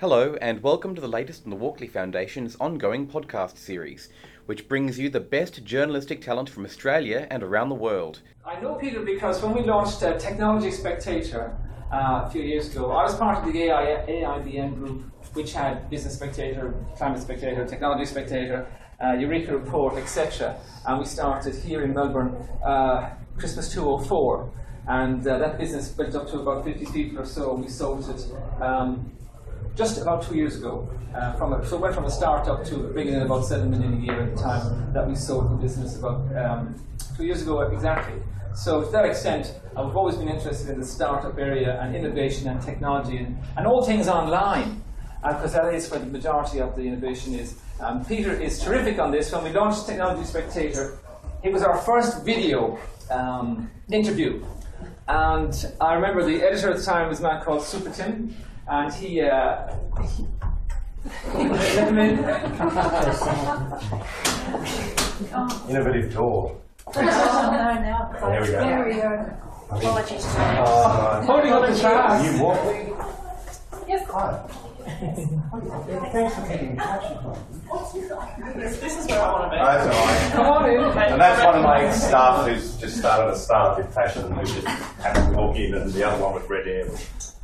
Hello, and welcome to the latest in the Walkley Foundation's ongoing podcast series, which brings you the best journalistic talent from Australia and around the world. I know Peter because when we launched uh, Technology Spectator uh, a few years ago, I was part of the AI, AIBM group, which had Business Spectator, Climate Spectator, Technology Spectator, uh, Eureka Report, etc. And we started here in Melbourne uh, Christmas 2004. And uh, that business built up to about 50 people or so, and we sold it um, just about two years ago. Uh, from a, so it went from a startup to bringing in about seven million a year at the time that we sold the business about um, two years ago exactly. So to that extent, I've always been interested in the startup area and innovation and technology and, and all things online, because uh, that is where the majority of the innovation is. Um, Peter is terrific on this. When we launched Technology Spectator, it was our first video um, interview. And I remember the editor at the time was a man called Super Tim, and he, uh, he let him in. Innovative tour. Oh, no, no. There we go. There we go. Apologies. Oh, Holding up the trash. you Walkley? Yes. Hi. Thanks for getting in touch This is where I want to be. That's all right. Come on in. And that's one of my staff who's just started a startup in fashion and who just happened to walk in, and the other one with red hair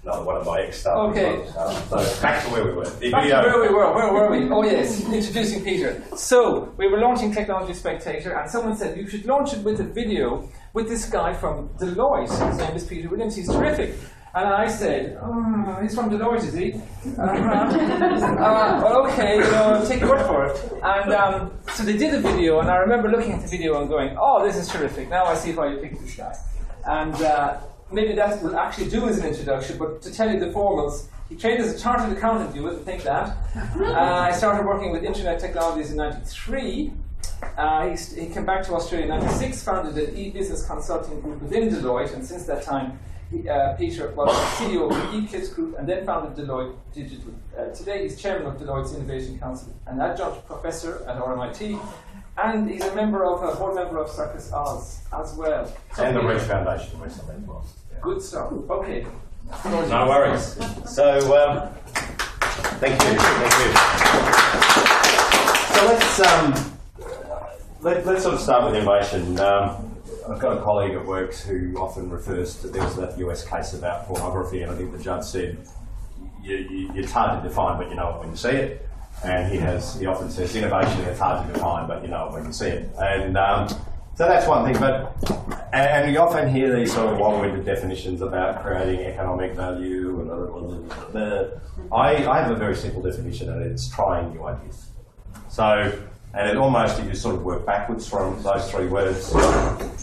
another one of my ex staff. Okay. So back to where we were. The Back to where we were. Where were we? Oh yes, introducing Peter. So we were launching Technology Spectator, and someone said you should launch it with a video with this guy from Deloitte. His name is Peter Williams. He's terrific. And I said, oh, he's from Deloitte, is he? Uh, uh, well, okay, you know, take your word for it. And um, so they did a video, and I remember looking at the video and going, oh, this is terrific. Now I see why you picked this guy. And uh, maybe that will actually do as an introduction, but to tell you the formals, he trained as a chartered accountant, you wouldn't think that. Uh, I started working with Internet Technologies in 93. Uh, he, he came back to Australia in 96, founded an e-business consulting group within Deloitte, and since that time, he, uh, Peter was CEO of the eClips Group and then founded Deloitte Digital. Uh, today, he's chairman of Deloitte's Innovation Council, an adjunct professor at RMIT, and he's a member of a board member of Circus Oz as well. So And the Reach Foundation recently as well. Yeah. Good stuff. Okay. No worries. So, um, thank you, thank you. So let's um, let, let's sort of start with innovation. Um, I've got a colleague at Works who often refers to there was that US case about pornography, and I think the judge said you, you, it's hard to define, but you know it when you see it. And he has he often says innovation is hard to define, but you know it when you see it. And um, so that's one thing. But and you often hear these sort of long-winded definitions about creating economic value and blah, blah, blah. I, I have a very simple definition, and it's trying new ideas. So, and it almost, if you sort of work backwards from those three words.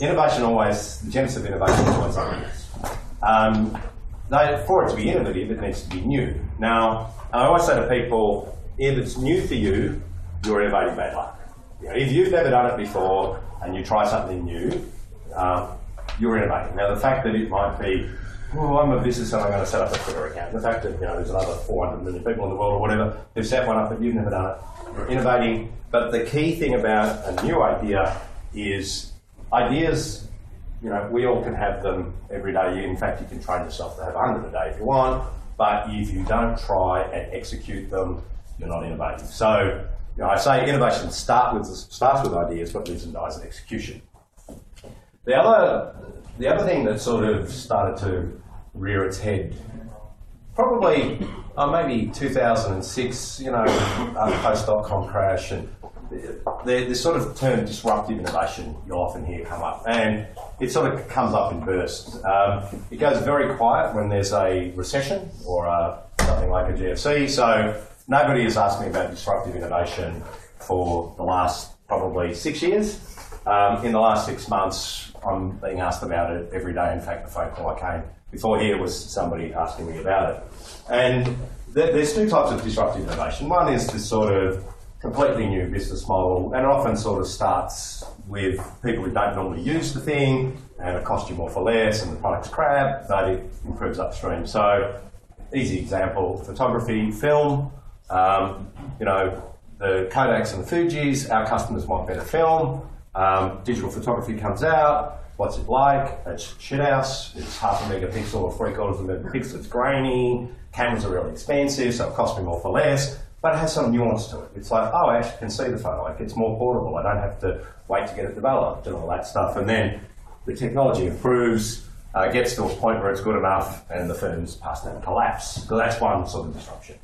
Innovation always, the genesis of innovation is always ideas. Um, they, for it to be innovative, it needs to be new. Now, I always say to people, if it's new for you, you're innovating bad luck. You know, if you've never done it before and you try something new, um, you're innovating. Now, the fact that it might be, oh, I'm a business and I'm going to set up a Twitter account. The fact that you know there's another 400 million people in the world or whatever who've set one up, but you've never done it. You're innovating. But the key thing about a new idea is ideas. You know, we all can have them every day. In fact, you can train yourself to have 100 a day if you want. But if you don't try and execute them, you're not innovating. So, you know, I say innovation start with, starts with ideas, but lives and dies in execution. The other, the other thing that sort of started to rear its head, probably uh, maybe 2006, you know, post-dot-com crash, and the, the sort of term disruptive innovation you'll often hear come up, and it sort of comes up in bursts. Um, it goes very quiet when there's a recession or uh something like a GFC. So nobody has asked me about disruptive innovation for the last probably six years. Um, in the last six months, I'm being asked about it every day. In fact, the phone call I came before here was somebody asking me about it. And there, there's two types of disruptive innovation. One is this sort of completely new business model, and often sort of starts with people who don't normally use the thing, and it costs you more for less, and the product's crap, but it improves upstream. So, easy example: photography, film. Um, you know, the Kodaks and the Fujis, our customers want better film. Um, digital photography comes out. what's it like? It's shit house. It's half a megapixel or three quarters of a megapixel. It's grainy. Cameras are really expensive, so it costs me more for less. But it has some nuance to it. It's like, oh, I actually can see the photo. Like it's more portable. I don't have to wait to get it developed and all that stuff. And then the technology improves, uh, gets to a point where it's good enough, and the firms past that collapse. So that's one sort of disruption.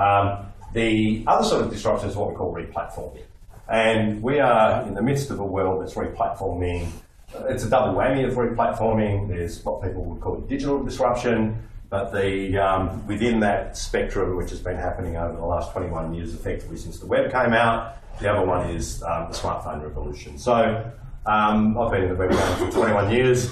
Um, the other sort of disruption is what we call replatforming. And we are in the midst of a world that's replatforming. It's a double whammy of replatforming. There's what people would call digital disruption, but the, um, within that spectrum, which has been happening over the last 21 years, effectively since the web came out, the other one is um, the smartphone revolution. So um, I've been in the web game for 21 years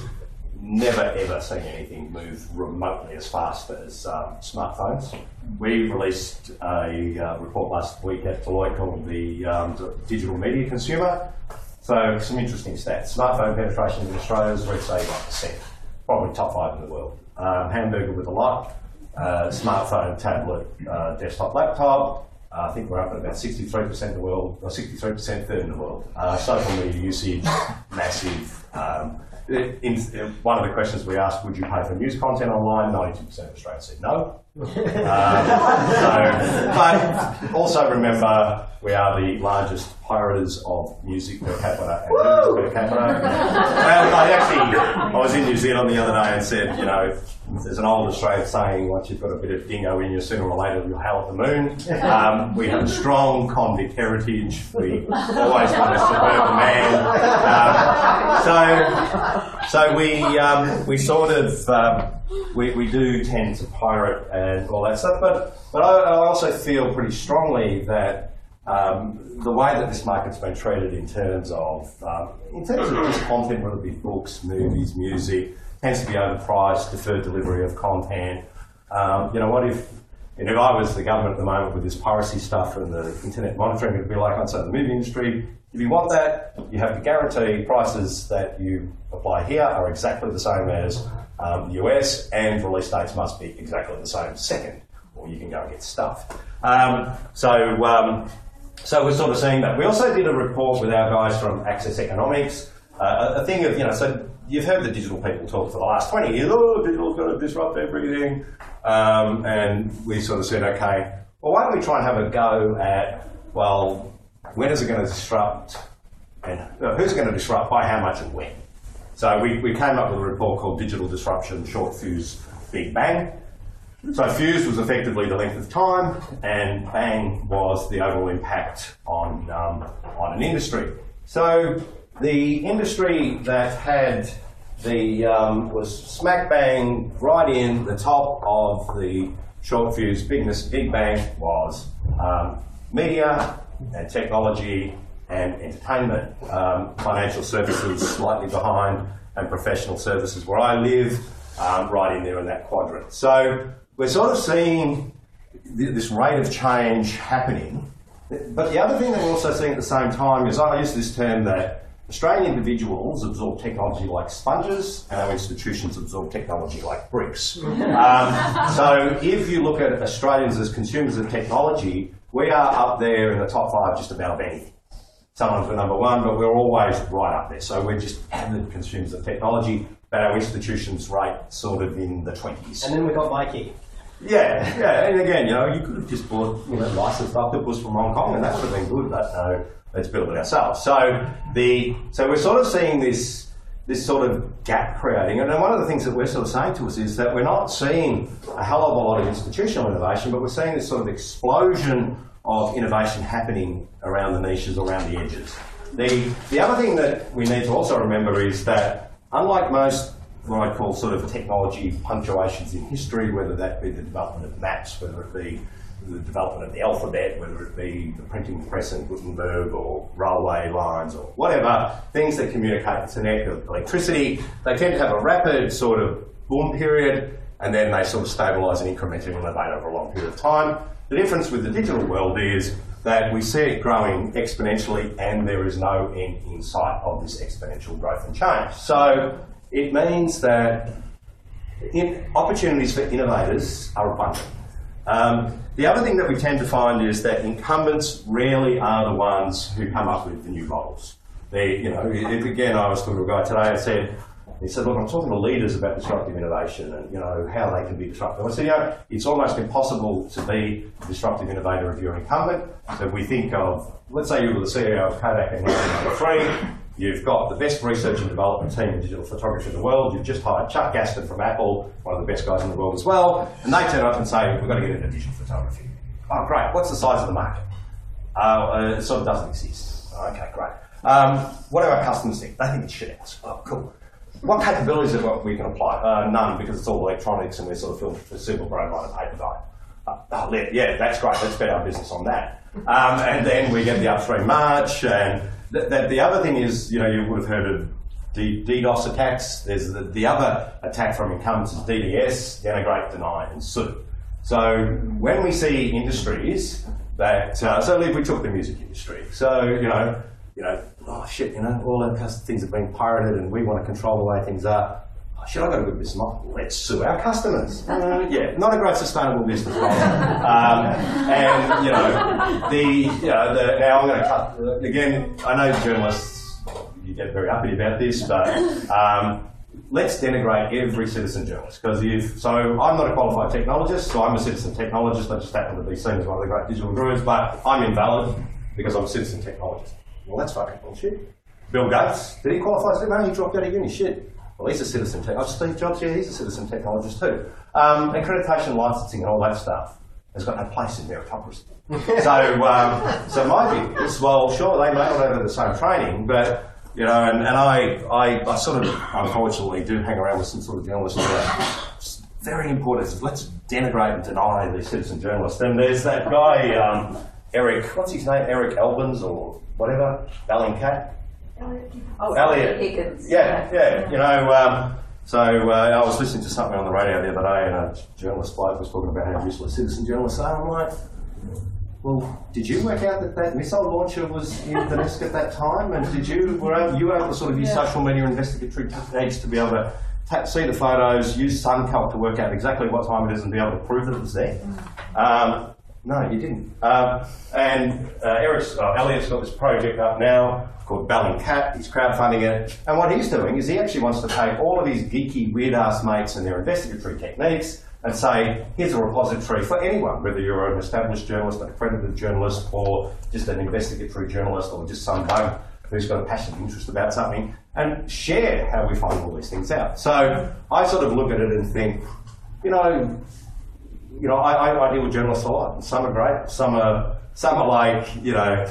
never ever seen anything move remotely as fast as um, smartphones. We released a uh, report last week at Deloitte called the um, Digital Media Consumer. So some interesting stats. Smartphone penetration in Australia is reached 81%, probably top five in the world. Um, hamburger with a lot, uh, smartphone, tablet, uh, desktop, laptop. Uh, I think we're up at about 63% in the world, or 63% third in the world. Uh, social media usage, massive. Um, in, in, one of the questions we asked, would you pay for news content online? 92% of Australians said no. um, so, but also remember, we are the largest pirators of music per capita and per capita. and I actually, I was in New Zealand the other day and said, you know, there's an old Australian saying, once you've got a bit of dingo in you, sooner or later you'll hail at the moon. Um, we have a strong convict heritage. We always want to suburban man. Um, so, so we, um, we sort of, um, we, we do tend to pirate and all that stuff, but, but I, I also feel pretty strongly that um, the way that this market's been treated in terms of um, in terms of just content, whether it be books, movies, music, tends to be overpriced, deferred delivery of content. Um, you know, what if, and if I was the government at the moment with this piracy stuff and the internet monitoring, it'd be like I'd say the movie industry, if you want that, you have to guarantee prices that you apply here are exactly the same as um, the US, and release dates must be exactly the same second, or you can go and get stuff. Um, so, um, so we're sort of seeing that. We also did a report with our guys from Access Economics, uh, a, thing of, you know, so you've heard the digital people talk for the last 20 years, oh, digital's going to disrupt everything. Um, and we sort of said, okay, well, why don't we try and have a go at, well, when is it going to disrupt and uh, who's going to disrupt, by how much and when? So we, we came up with a report called Digital Disruption Short Fuse Big Bang. So fuse was effectively the length of time, and bang was the overall impact on, um, on an industry. So the industry that had the um, was smack bang right in the top of the short fuse bigness big bang was um, media and technology and entertainment, um, financial services slightly behind, and professional services where I live, um, right in there in that quadrant. So we're sort of seeing th- this rate of change happening. But the other thing that we're also seeing at the same time is I use this term that Australian individuals absorb technology like sponges, and our institutions absorb technology like bricks. um, so if you look at Australians as consumers of technology, we are up there in the top five just about anything. Sometimes we're number one, but we're always right up there. So we're just avid consumers of technology, but our institutions rate sort of in the 20s. And then we've got Myki. Yeah, yeah, and again, you know, you could have just bought, you know, licensed octopus from Hong Kong, and that would have been good, but no, let's build it ourselves. So the so we're sort of seeing this this sort of gap creating, and one of the things that we're sort of saying to us is that we're not seeing a hell of a lot of institutional innovation, but we're seeing this sort of explosion of innovation happening around the niches, around the edges. The the other thing that we need to also remember is that unlike most what I call sort of technology punctuations in history, whether that be the development of maps, whether it be the development of the alphabet, whether it be the printing press in Gutenberg or railway lines or whatever, things that communicate the internet of electricity, they tend to have a rapid sort of boom period and then they sort of stabilise and incrementally innovate over a long period of time. The difference with the digital world is that we see it growing exponentially and there is no end in sight of this exponential growth and change. So it means that in, opportunities for innovators are abundant. Um, the other thing that we tend to find is that incumbents rarely are the ones who come up with the new models. They, you know, again, I was talking to a guy today and said, He said, look, I'm talking to leaders about disruptive innovation and, you know, how they can be disruptive. I said, know, it's almost impossible to be a disruptive innovator if you're an incumbent. So we think of, let's say you were the CEO of Kodak in 1993, you've got the best research and development team in digital photography in the world, you've just hired Chuck Gaston from Apple, one of the best guys in the world as well, and they turn up and say, we've got to get into digital photography. Oh, great. What's the size of the market? Uh, uh, it sort of doesn't exist. Okay, great. Um, what do our customers think? They think it's shit house. Oh, cool. What capabilities have we can apply? Uh, none, because it's all electronics and we're sort of filmed for super brain on a paper guide. Uh, oh, yeah, yeah, that's great. Let's bet our business on that. Um, and then we get the upstream march. And th- th- the other thing is, you know, you would have heard of DDoS attacks. There's the, the other attack from incumbents is DDS, denigrate, deny, and sue. So when we see industries that, uh, so if we took the music industry, so, you know, you know, oh shit, you know, all our things have been pirated and we want to control the way things are. Shit, I've got a good business model. Let's sue our customers. Uh, yeah, not a great sustainable business model. Um, and, you know, the, you know, the, now I'm going to cut, again, I know journalists, you get very uppity about this, but um, let's denigrate every citizen journalist because if so I'm not a qualified technologist, so I'm a citizen technologist. I just happen to be seen as one of the great digital gurus, but I'm invalid because I'm a citizen technologist. Well, that's fucking bullshit. Bill Gates, did he qualify? No, he dropped out of uni. Shit. Well, he's a citizen technologist. Oh, Steve Jobs, yeah, he's a citizen technologist too. Um, accreditation, licensing, and all that stuff has got no place in meritocracy. so, um, so my view is, well, sure, they may not have the same training, but you know, and, and I, I, I sort of, unfortunately, do hang around with some sort of journalists it's very important. Let's denigrate and deny the citizen journalist. And there's that guy, um, Eric, what's his name? Eric Albans or whatever, Bellingcat. Oh, Eliot. Higgins. Yeah, yeah. You know, um, so uh, I was listening to something on the radio the other day, and a journalist bloke was talking about how useless citizen journalists are. I'm like, well, did you work out that that missile launcher was in Donetsk at that time? And did you were able, you were able to sort of use Yeah. social media investigatory techniques to be able to see the photos, use SunCalc to work out exactly what time it is, and be able to prove that it was there? Um, no, you didn't. Um, and uh, Eric's, uh, Eliot's got this project up now called Bellingcat. He's crowdfunding it. And what he's doing is he actually wants to take all of his geeky, weird ass mates and their investigatory techniques and say, here's a repository for anyone, whether you're an established journalist, an accredited journalist, or just an investigatory journalist, or just some bug who's got a passionate interest about something, and share how we find all these things out. So I sort of look at it and think, you know, you know, I, I, I deal with journalists a lot. Some are great. Some are some are like, you know,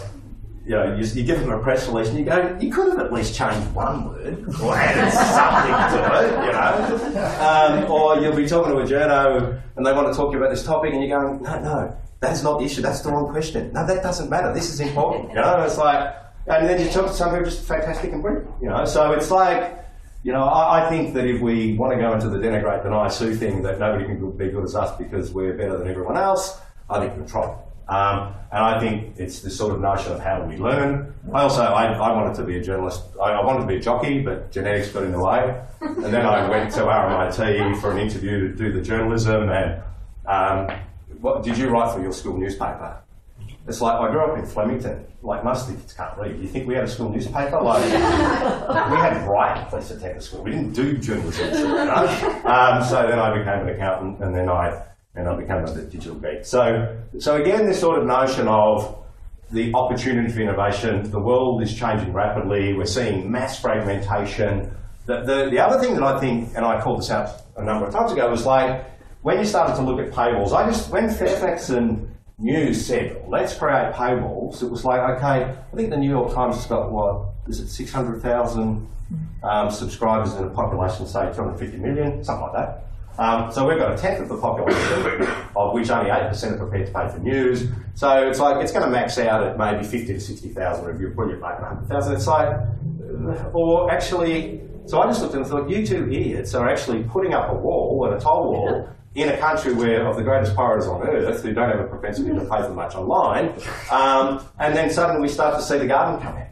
you know, you, you give them a press release and you go, you could have at least changed one word or added something to it, you know. Um, or you'll be talking to a journo and they want to talk to you about this topic and you're going, no, no, that's not the issue. That's the wrong question. No, that doesn't matter. This is important. You know, it's like, and then you talk to some people just fantastic and brilliant. You know, so it's like. You know, I, I think that if we want to go into the denigrate, deny, sue thing, that nobody can be good as us because we're better than everyone else, I think we're trying. Um, and I think it's this sort of notion of how do we learn. I also, I, I wanted to be a journalist. I, I wanted to be a jockey, but genetics got in the way. And then I went to RMIT for an interview to do the journalism. And um, what did you write for your school newspaper? It's like I grew up in Flemington. Like most kids can't read. You think we had a school newspaper? Like we had Bright Police Detective School. We didn't do journalism. Um, so then I became an accountant, and then I and I became a digital geek. So so again, this sort of notion of the opportunity for innovation. The world is changing rapidly. We're seeing mass fragmentation. The, the, the other thing that I think, and I called this out a number of times ago, was like when you started to look at paywalls. I just when Fairfax and News said, let's create paywalls, it was like, okay, I think the New York Times has got what, is it 600,000 um, subscribers in a population, say 250 million, something like that. Um, so we've got a tenth of the population, of which only 8% are prepared to pay for news. So it's like, it's going to max out at maybe 50 to 60,000 if you put your make 100,000. It's like, or actually, so I just looked and thought, you two idiots are actually putting up a wall and a toll wall in a country where of the greatest pirates on earth who don't have a propensity to pay for much online, um, and then suddenly we start to see the Guardian come out.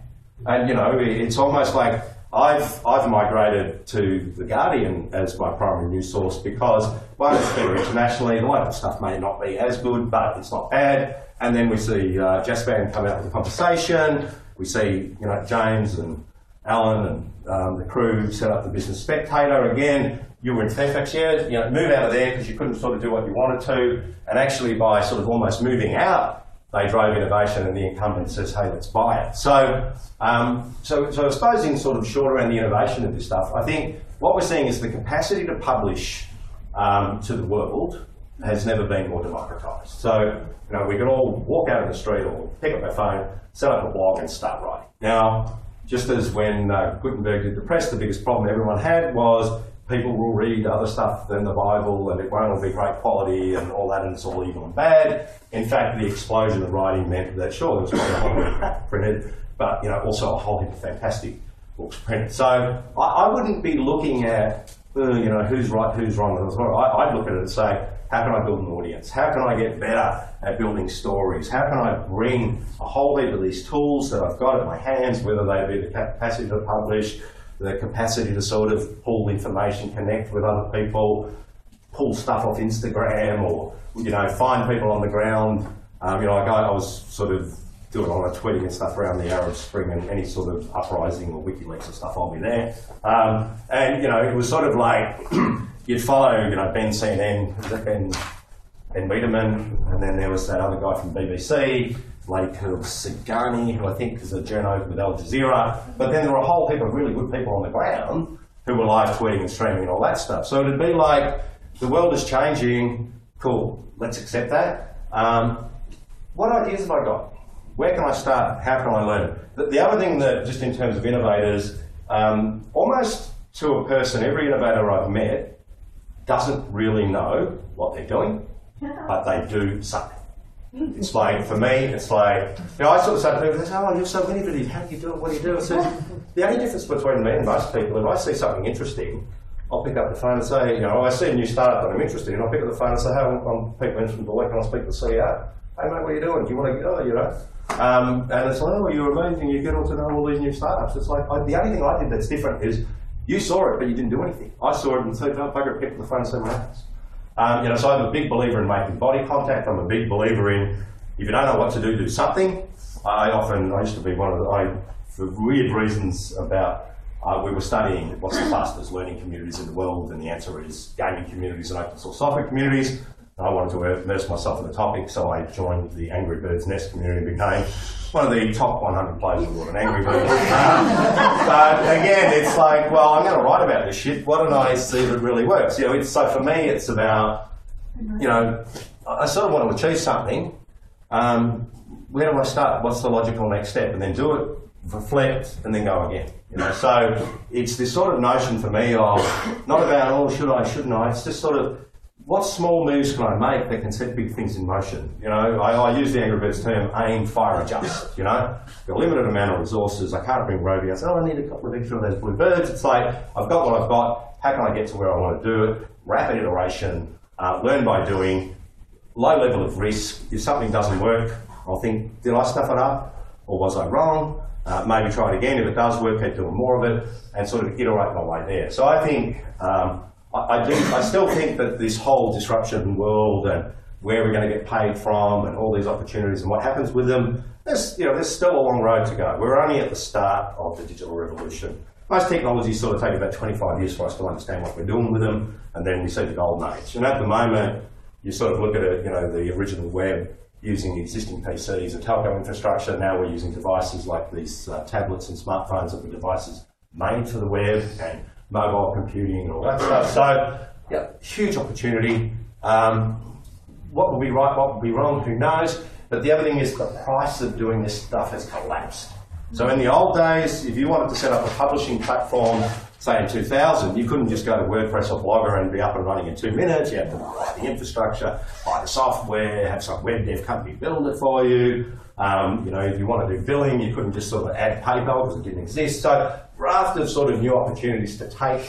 And you know, it's almost like I've I've migrated to the Guardian as my primary news source because one, it's better internationally. The local stuff may not be as good, but it's not bad. And then we see uh, Jaspan come out with a conversation. We see you know James and Alan and um, the crew set up the Business Spectator. Again, you were in Fairfax, yeah, you know, move out of there because you couldn't sort of do what you wanted to. And actually, by sort of almost moving out, they drove innovation, and the incumbent says, "Hey, let's buy it." So, um, so, so I suppose in sort of short around the innovation of this stuff, I think what we're seeing is the capacity to publish um, to the world has never been more democratised. So, you know, we can all walk out in the street or pick up our phone, set up a blog, and start writing. Now, just as when uh, Gutenberg did the press, the biggest problem everyone had was people will read other stuff than the Bible and it won't all be great quality and all that and it's all evil and bad. In fact, the explosion of writing meant that sure, there was a whole heap of crap printed, but you know, also a whole heap of fantastic books printed. So I, I wouldn't be looking at uh, you know who's right, who's wrong. I, I'd look at it and say, how can I build an audience? How can I get better at building stories? How can I bring a whole heap of these tools that I've got at my hands, whether they be the capacity to publish, the capacity to sort of pull information, connect with other people, pull stuff off Instagram, or you know find people on the ground. Um, you know, I, I was sort of doing a lot of tweeting and stuff around the Arab Spring and any sort of uprising or WikiLeaks and stuff. I'll be there, um, and you know, it was sort of like. you'd follow, you know, Ben CNN, Ben, Ben Wedeman, and then there was that other guy from BBC, lady called Sigani, who I think is a journo with Al Jazeera. But then there were a whole heap of really good people on the ground who were live tweeting and streaming and all that stuff. So it'd be like, the world is changing, cool, let's accept that. Um, what ideas have I got? Where can I start? How can I learn? The, the other thing that, just in terms of innovators, um, almost to a person, every innovator I've met doesn't really know what they're doing, but they do something. It's like, for me, it's like, you know, I sort of say to people, they say, oh, you're so innovative, how do you do it, what do you do? I said, the only difference between me and most people, if I see something interesting, I'll pick up the phone and say, you know, I see a new startup that I'm interested in, I'll pick up the phone and say, hey, I'm Pete Lynch from Deloitte, can I speak to the CEO? Hey mate, what are you doing? Do you want to go, you know? Um, and it's like, oh, you're amazing, you get all to know all these new startups. It's like, I, the only thing I did that's different is you saw it, but you didn't do anything. I saw it and said, oh, bugger, pick up the phone and see what happens. Um, you know, so I'm a big believer in making body contact. I'm a big believer in if you don't know what to do, do something. I often, I used to be one of the, I, for weird reasons about, uh, we were studying what's the fastest learning communities in the world, and the answer is gaming communities and open source software communities. I wanted to immerse myself in the topic, so I joined the Angry Birds Nest community and became one of the top 100 players in the world, an Angry Birds. um, but again, it's like, well, I'm going to write about this shit. Why don't I see if it really works? You know, it's, so for me, it's about, you know, I sort of want to achieve something. Um, where do I start? What's the logical next step? And then do it, reflect, and then go again. You know, so it's this sort of notion for me of not about oh should I, shouldn't I? It's just sort of what small moves can I make that can set big things in motion? You know, I, I use the Angry Birds term aim, fire, adjust. You know, got a limited amount of resources. I can't bring Rovio. I say, oh, I need a couple of extra of those blue birds. It's like, I've got what I've got. How can I get to where I want to do it? Rapid iteration, uh, learn by doing, low level of risk. If something doesn't work, I'll think, did I stuff it up? Or was I wrong? Uh, maybe try it again. If it does work, keep doing more of it and sort of iterate my way there. So I think, um, I, I, do, I still think that this whole disruption world and where we're going to get paid from and all these opportunities and what happens with them, there's, you know, there's still a long road to go. We're only at the start of the digital revolution. Most technologies sort of take about 25 years for us to understand what we're doing with them, and then we see the golden age. And at the moment, you sort of look at it, you know, the original web using existing PCs and telco infrastructure. Now we're using devices like these uh, tablets and smartphones that were devices made for the web and mobile computing and all that stuff. So, yeah, huge opportunity. Um, what will be right, what will be wrong, who knows? But the other thing is the price of doing this stuff has collapsed. So in the old days, if you wanted to set up a publishing platform, say in 2000, you couldn't just go to WordPress or Blogger and be up and running in two minutes. You had to buy the infrastructure, buy the software, have some web dev company build it for you. Um, you know, if you want to do billing, you couldn't just sort of add PayPal because it didn't exist. So raft of sort of new opportunities to take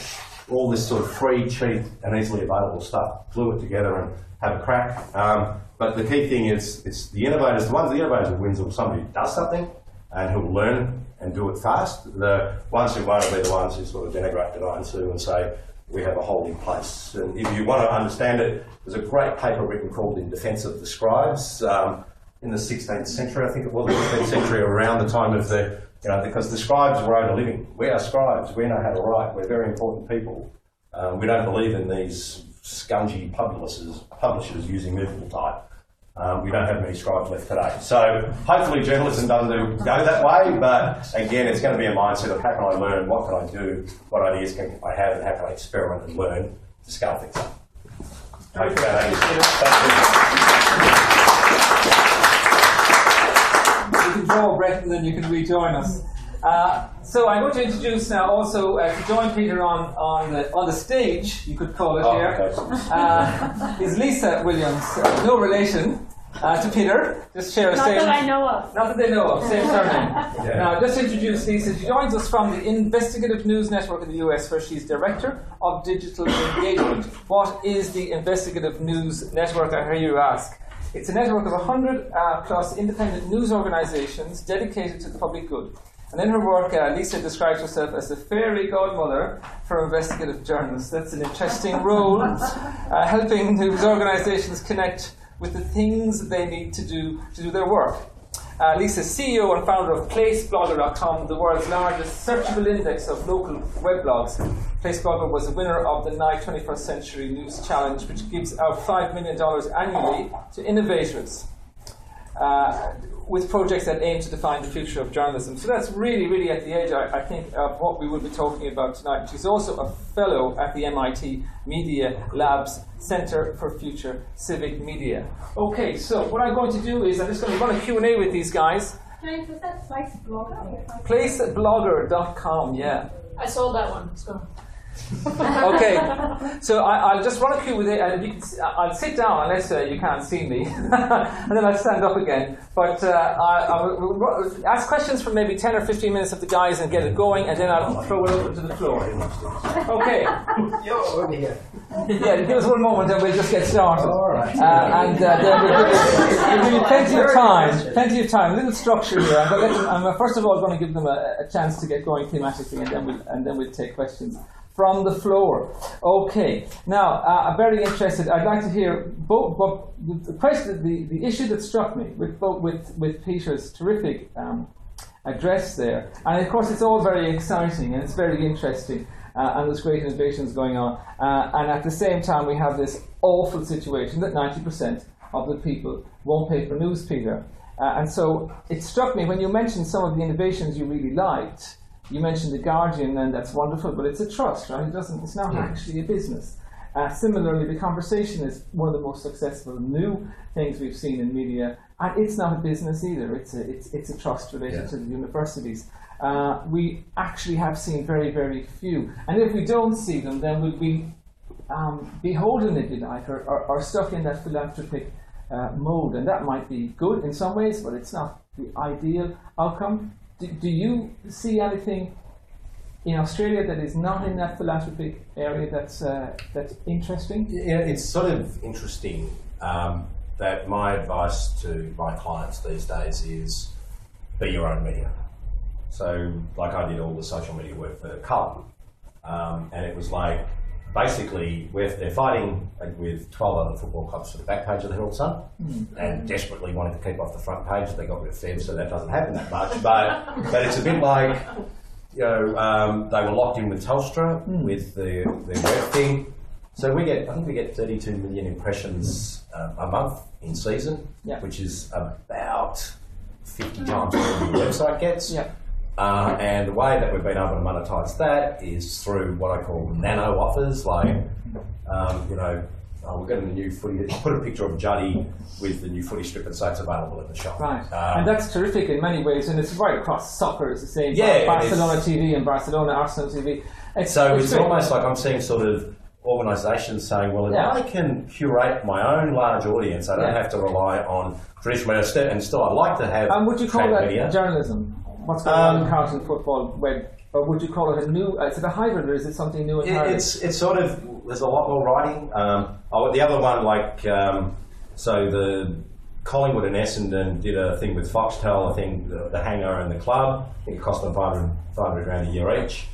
all this sort of free, cheap, and easily available stuff, glue it together and have a crack. Um, but the key thing is, it's the innovators, the ones, the innovators who wins are somebody who does something and who will learn and do it fast. The ones who won't be the ones who sort of denigrate Design Sue and say, we have a holding place. And if you want to understand it, there's a great paper written called In Defense of the Scribes. Um, in the 16th century, I think it was, the 16th century, around the time of the, you know, because the scribes were owed a living. We are scribes, we know how to write, we're very important people. Um, we don't believe in these scungy publishers, publishers using movable type. Um, we don't have many scribes left today. So hopefully journalism doesn't do, go that way, but again, it's going to be a mindset of how can I learn, what can I do, what ideas can I have, and how can I experiment and learn to scale things up. That answers- You can draw breath and then you can rejoin us. Uh, so I'm going to introduce now also uh, to join Peter on, on, the, on the stage, you could call it Oh, here, uh, is Lisa Williams. Uh, no relation uh, to Peter, just share a Not same. that I know of. Not that they know of, same surname. Yeah. Now, just introduce Lisa, she joins us from the Investigative News Network in the US, where she's Director of Digital Engagement. What is the Investigative News Network, I hear you ask? It's a network of 100 uh, plus independent news organizations dedicated to the public good. And in her work, uh, Lisa describes herself as the fairy godmother for investigative journalists. That's an interesting role, uh, helping news organizations connect with the things they need to do to do their work. Uh, Lisa, CEO and founder of PlaceBlogger.com, the world's largest searchable index of local weblogs. PlaceBlogger was a winner of the Knight 21st Century News Challenge, which gives out $5 million annually to innovators uh, with projects that aim to define the future of journalism. So that's really, really at the edge, I, I think, of what we will be talking about tonight. She's also a fellow at the MIT Media Labs Center for Future Civic Media. Okay, so what I'm going to do is I'm just going to run a Q&A with these guys. Can I that slice blogger? Placeblogger.com, yeah. I sold that one. Let's go. Okay, so I, I'll just run a queue with it, and can, I'll sit down unless uh, you can't see me, and then I'll stand up again. But uh, I, will will ru- ask questions for maybe 10 or 15 minutes of the guys and get it going, and then I'll throw it over to the floor. Okay. Yeah, give us one moment and we'll just get started. All right. Uh, and uh, then we'll give, you, plenty of time, plenty of time, a little structure here. I'm, gonna them, I'm uh, first of all going to give them a, a chance to get going thematically, and then we'll, and then we'll take questions from the floor. Okay. Now, uh, I'm very interested. I'd like to hear both. the question, the, the issue that struck me with with with Peter's terrific. Um, address there. And of course, it's all very exciting and it's very interesting, uh, and there's great innovations going on. Uh, and at the same time, we have this awful situation that 90% of the people won't pay for news, Peter. Uh, and so it struck me when you mentioned some of the innovations you really liked. You mentioned the Guardian, and that's wonderful, but it's a trust, right? It doesn't. It's not actually a business. Uh, similarly, the conversation is one of the most successful new things we've seen in media, and it's not a business either. It's a it's, it's a trust related Yeah. to the universities. Uh, we actually have seen very very few, and if we don't see them, then we'll be um, beholden, if you like, or, or, or stuck in that philanthropic uh, mode, and that might be good in some ways, but it's not the ideal outcome. Do, do you see anything in Australia that is not in that philanthropic area that's uh, that's interesting? Yeah, it's sort of interesting um, that my advice to my clients these days is be your own media. So, like I did all the social media work for Carlton, um, and it was like basically we're, they're fighting with 12 other football clubs for the back page of the Herald Sun and desperately wanting to keep off the front page. They got rid of Fev, so that doesn't happen that much. But, but it's a bit like you know, um, they were locked in with Telstra with the their web thing. So we get, I think we get 32 million impressions uh, a month in season, Yeah. which is about 50 times than the website gets. Yeah. Uh, and the way that we've been able to monetize that is through what I call nano offers, like, um, you know, oh, we've got a new footy. Put a picture of Juddy with the new footy strip and say it's available in the shop. Right, Um, and that's terrific in many ways, and it's right across soccer. It's the same. Yeah, Barcelona. TV and Barcelona Arsenal TV. It's, So it's, great. almost like I'm seeing sort of organisations saying, well, if Yeah. I can curate my own large audience, I don't Yeah. have to rely on traditional media. And still, I'd like to have And would you call that media. journalism? What's going on in Um, Carlton football? Web, or would you call it a new? Is it a hybrid, or is it something new It- it's it's sort of there's a lot more writing. Um, oh, the other one like um, so the Collingwood and Essendon did a thing with Foxtel. I think the, the hangar and the club. I think it cost them 500, 500 grand a year each.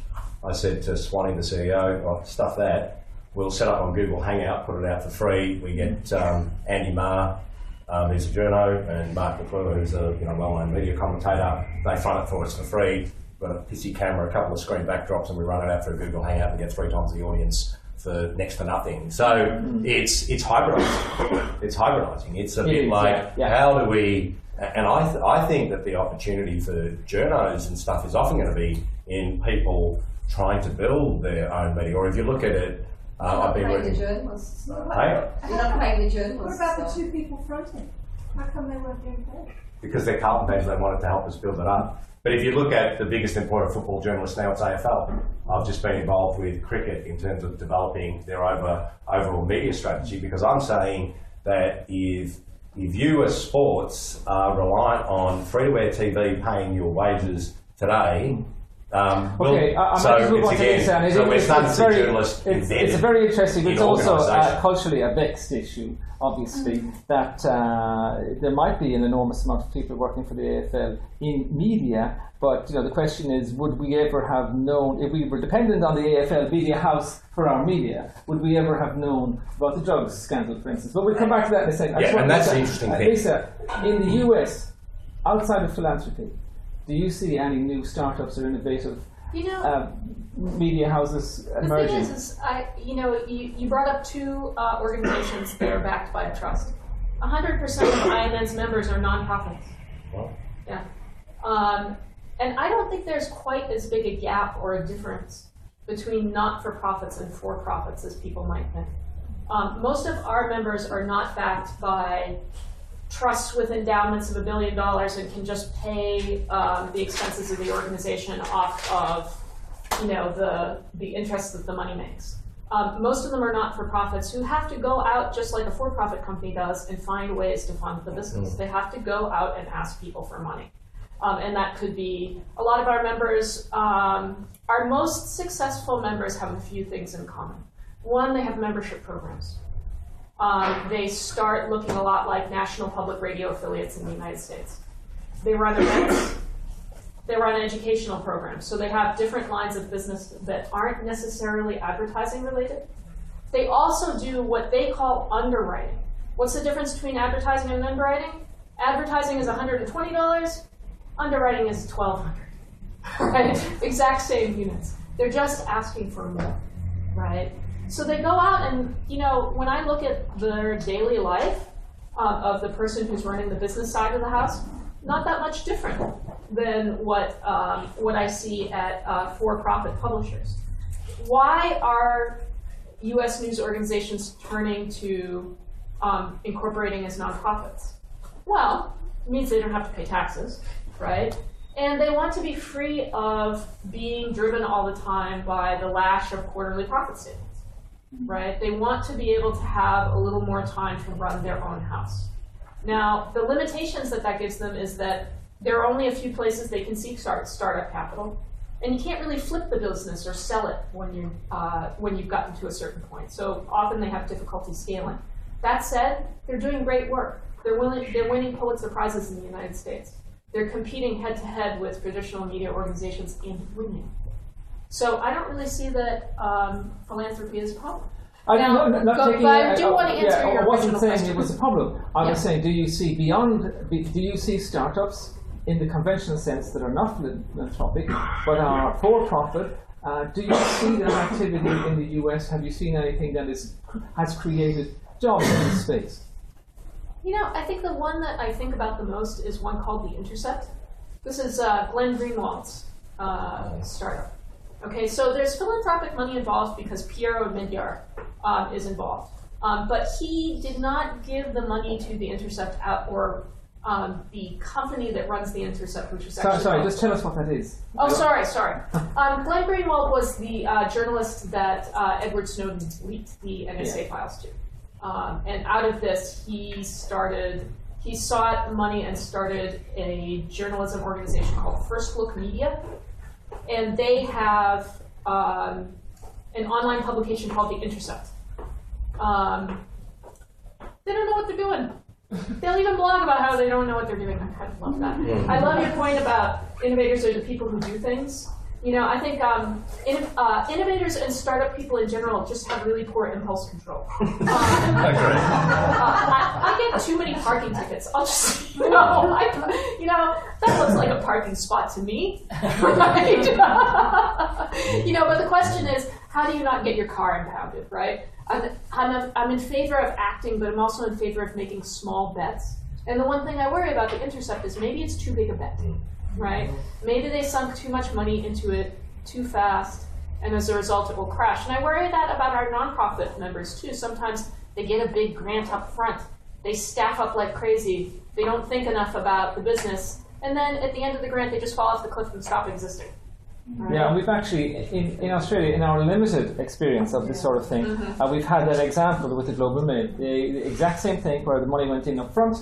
I said to Swanee, the CEO, well, stuff that. We'll set up on Google Hangout, put it out for free. We get um, Andy Maher um, who's a journo, and Mark Maclure, who's a you know, well-known media commentator. They fund it for us for free. We've got a pissy camera, a couple of screen backdrops, and we run it out through a Google Hangout and get three times the audience for next to nothing. So it's it's hybridizing. It's hybridizing. It's a It bit is, like yeah, yeah. how do we? And I th- I think that the opportunity for journos and stuff is often going to be in people trying to build their own media. Or if you look at it, uh, You're I've not been paying the journalists. Hey? You're not paying the What journalists. about the two people fronting? How come they weren't getting paid? Because they're Carlton fans, they wanted to help us build it up. But if you look at the biggest employer of football journalists now, it's AFL. I've just been involved with cricket in terms of developing their over, overall media strategy because I'm saying that if if you as sports are reliant on free-to-air TV paying your wages today, um, well, Okay, I, I so might just move it's on to this, and it- so we're it's, it's very, journalists it's, embedded it's very interesting, but in it's also uh, culturally a vexed issue, obviously, that uh, there might be an enormous amount of people working for the AFL in media, but you know the question is, would we ever have known if we were dependent on the AFL media house for our media? Would we ever have known about the drugs scandal, for instance? But we'll come back to that in a second. Yeah, and that's the say, interesting uh, thing. Lisa, in the US, outside of philanthropy, do you see any new startups or innovative You know, uh, media houses emerging? the thing is, is I, you know, you, you brought up two uh, organizations that are backed by a trust. 100% of INN's members are nonprofits. Well. Yeah. Um, and I don't think there's quite as big a gap or a difference between not-for-profits and for-profits as people might think. Um, most of our members are not backed by trusts with endowments of a billion dollars and can just pay um, the expenses of the organization off of, you know, the the interest that the money makes. Um, most of them are not-for-profits who have to go out just like a for-profit company does and find ways to fund the business. They have to go out and ask people for money. Um, and that could be a lot of our members, um, our most successful members have a few things in common. One, they have membership programs. Um, they start looking a lot like national public radio affiliates in the United States. They run events, they run educational programs, so they have different lines of business that aren't necessarily advertising related. They also do what they call underwriting. What's the difference between advertising and underwriting? Advertising is $120, underwriting is 1,200, right? Exact same units. They're just asking for more, right? So they go out and, you know, when I look at their daily life um, of the person who's running the business side of the house, not that much different than what, um, what I see at uh, for-profit publishers. Why are U.S. news organizations turning to um, incorporating as nonprofits? Well, it means they don't have to pay taxes, right? And they want to be free of being driven all the time by the lash of quarterly profit statements, right? They want to be able to have a little more time to run their own house. Now, the limitations that that gives them is that there are only a few places they can seek start, startup capital, and you can't really flip the business or sell it when you uh, when you've gotten to a certain point. So often they have difficulty scaling. That said, they're doing great work. They're willing, they're winning Pulitzer prizes in the United States. They're competing head to head with traditional media organizations and winning. So I don't really see that um, philanthropy is a problem. I, Now, no, no, not go- taking, but I uh, do uh, wanna answer yeah, your I wasn't saying question. it was a problem. I was Yeah. saying, do you see beyond? Do you see startups in the conventional sense that are not philanthropic but are for-profit? Uh, do you see that activity in the U.S.? Have you seen anything that is has created jobs in this space? You know, I think the one that I think about the most is one called The Intercept. This is uh, Glenn Greenwald's uh, startup. Okay, so there's philanthropic money involved because Pierre Omidyar um, is involved. Um, but he did not give the money to The Intercept out, or um, the company that runs The Intercept, which is Sorry, actually. sorry, called- just tell us what that is. Oh, sorry, sorry. Um, Glenn Greenwald was the uh, journalist that uh, Edward Snowden leaked the NSA files to. Um, and out of this, he started, he sought money and started a journalism organization called First Look Media. And they have um, an online publication called The Intercept. Um, they don't know what they're doing. They'll even blog about how they don't know what they're doing. I kind of love that. I love your point about innovators are the people who do things. You know, I think um, in, uh, innovators and startup people in general just have really poor impulse control. Um, uh, I, I get too many parking tickets. I'll just, you know, I, you know, that looks like a parking spot to me, right? you know, but the question is, how do you not get your car impounded, right? I'm, I'm, I'm in favor of acting, but I'm also in favor of making small bets. And the one thing I worry about the Intercept is maybe it's too big a bet, right? Maybe they sunk too much money into it too fast, and as a result it will crash. And I worry that about our nonprofit members too. Sometimes they get a big grant up front, they staff up like crazy, they don't think enough about the business, and then at the end of the grant they just fall off the cliff and stop existing. Right? Yeah, and we've actually, in, in Australia, in our limited experience of this sort of thing, uh, we've had that example with the Global Minute. The, the exact same thing where the money went in up front,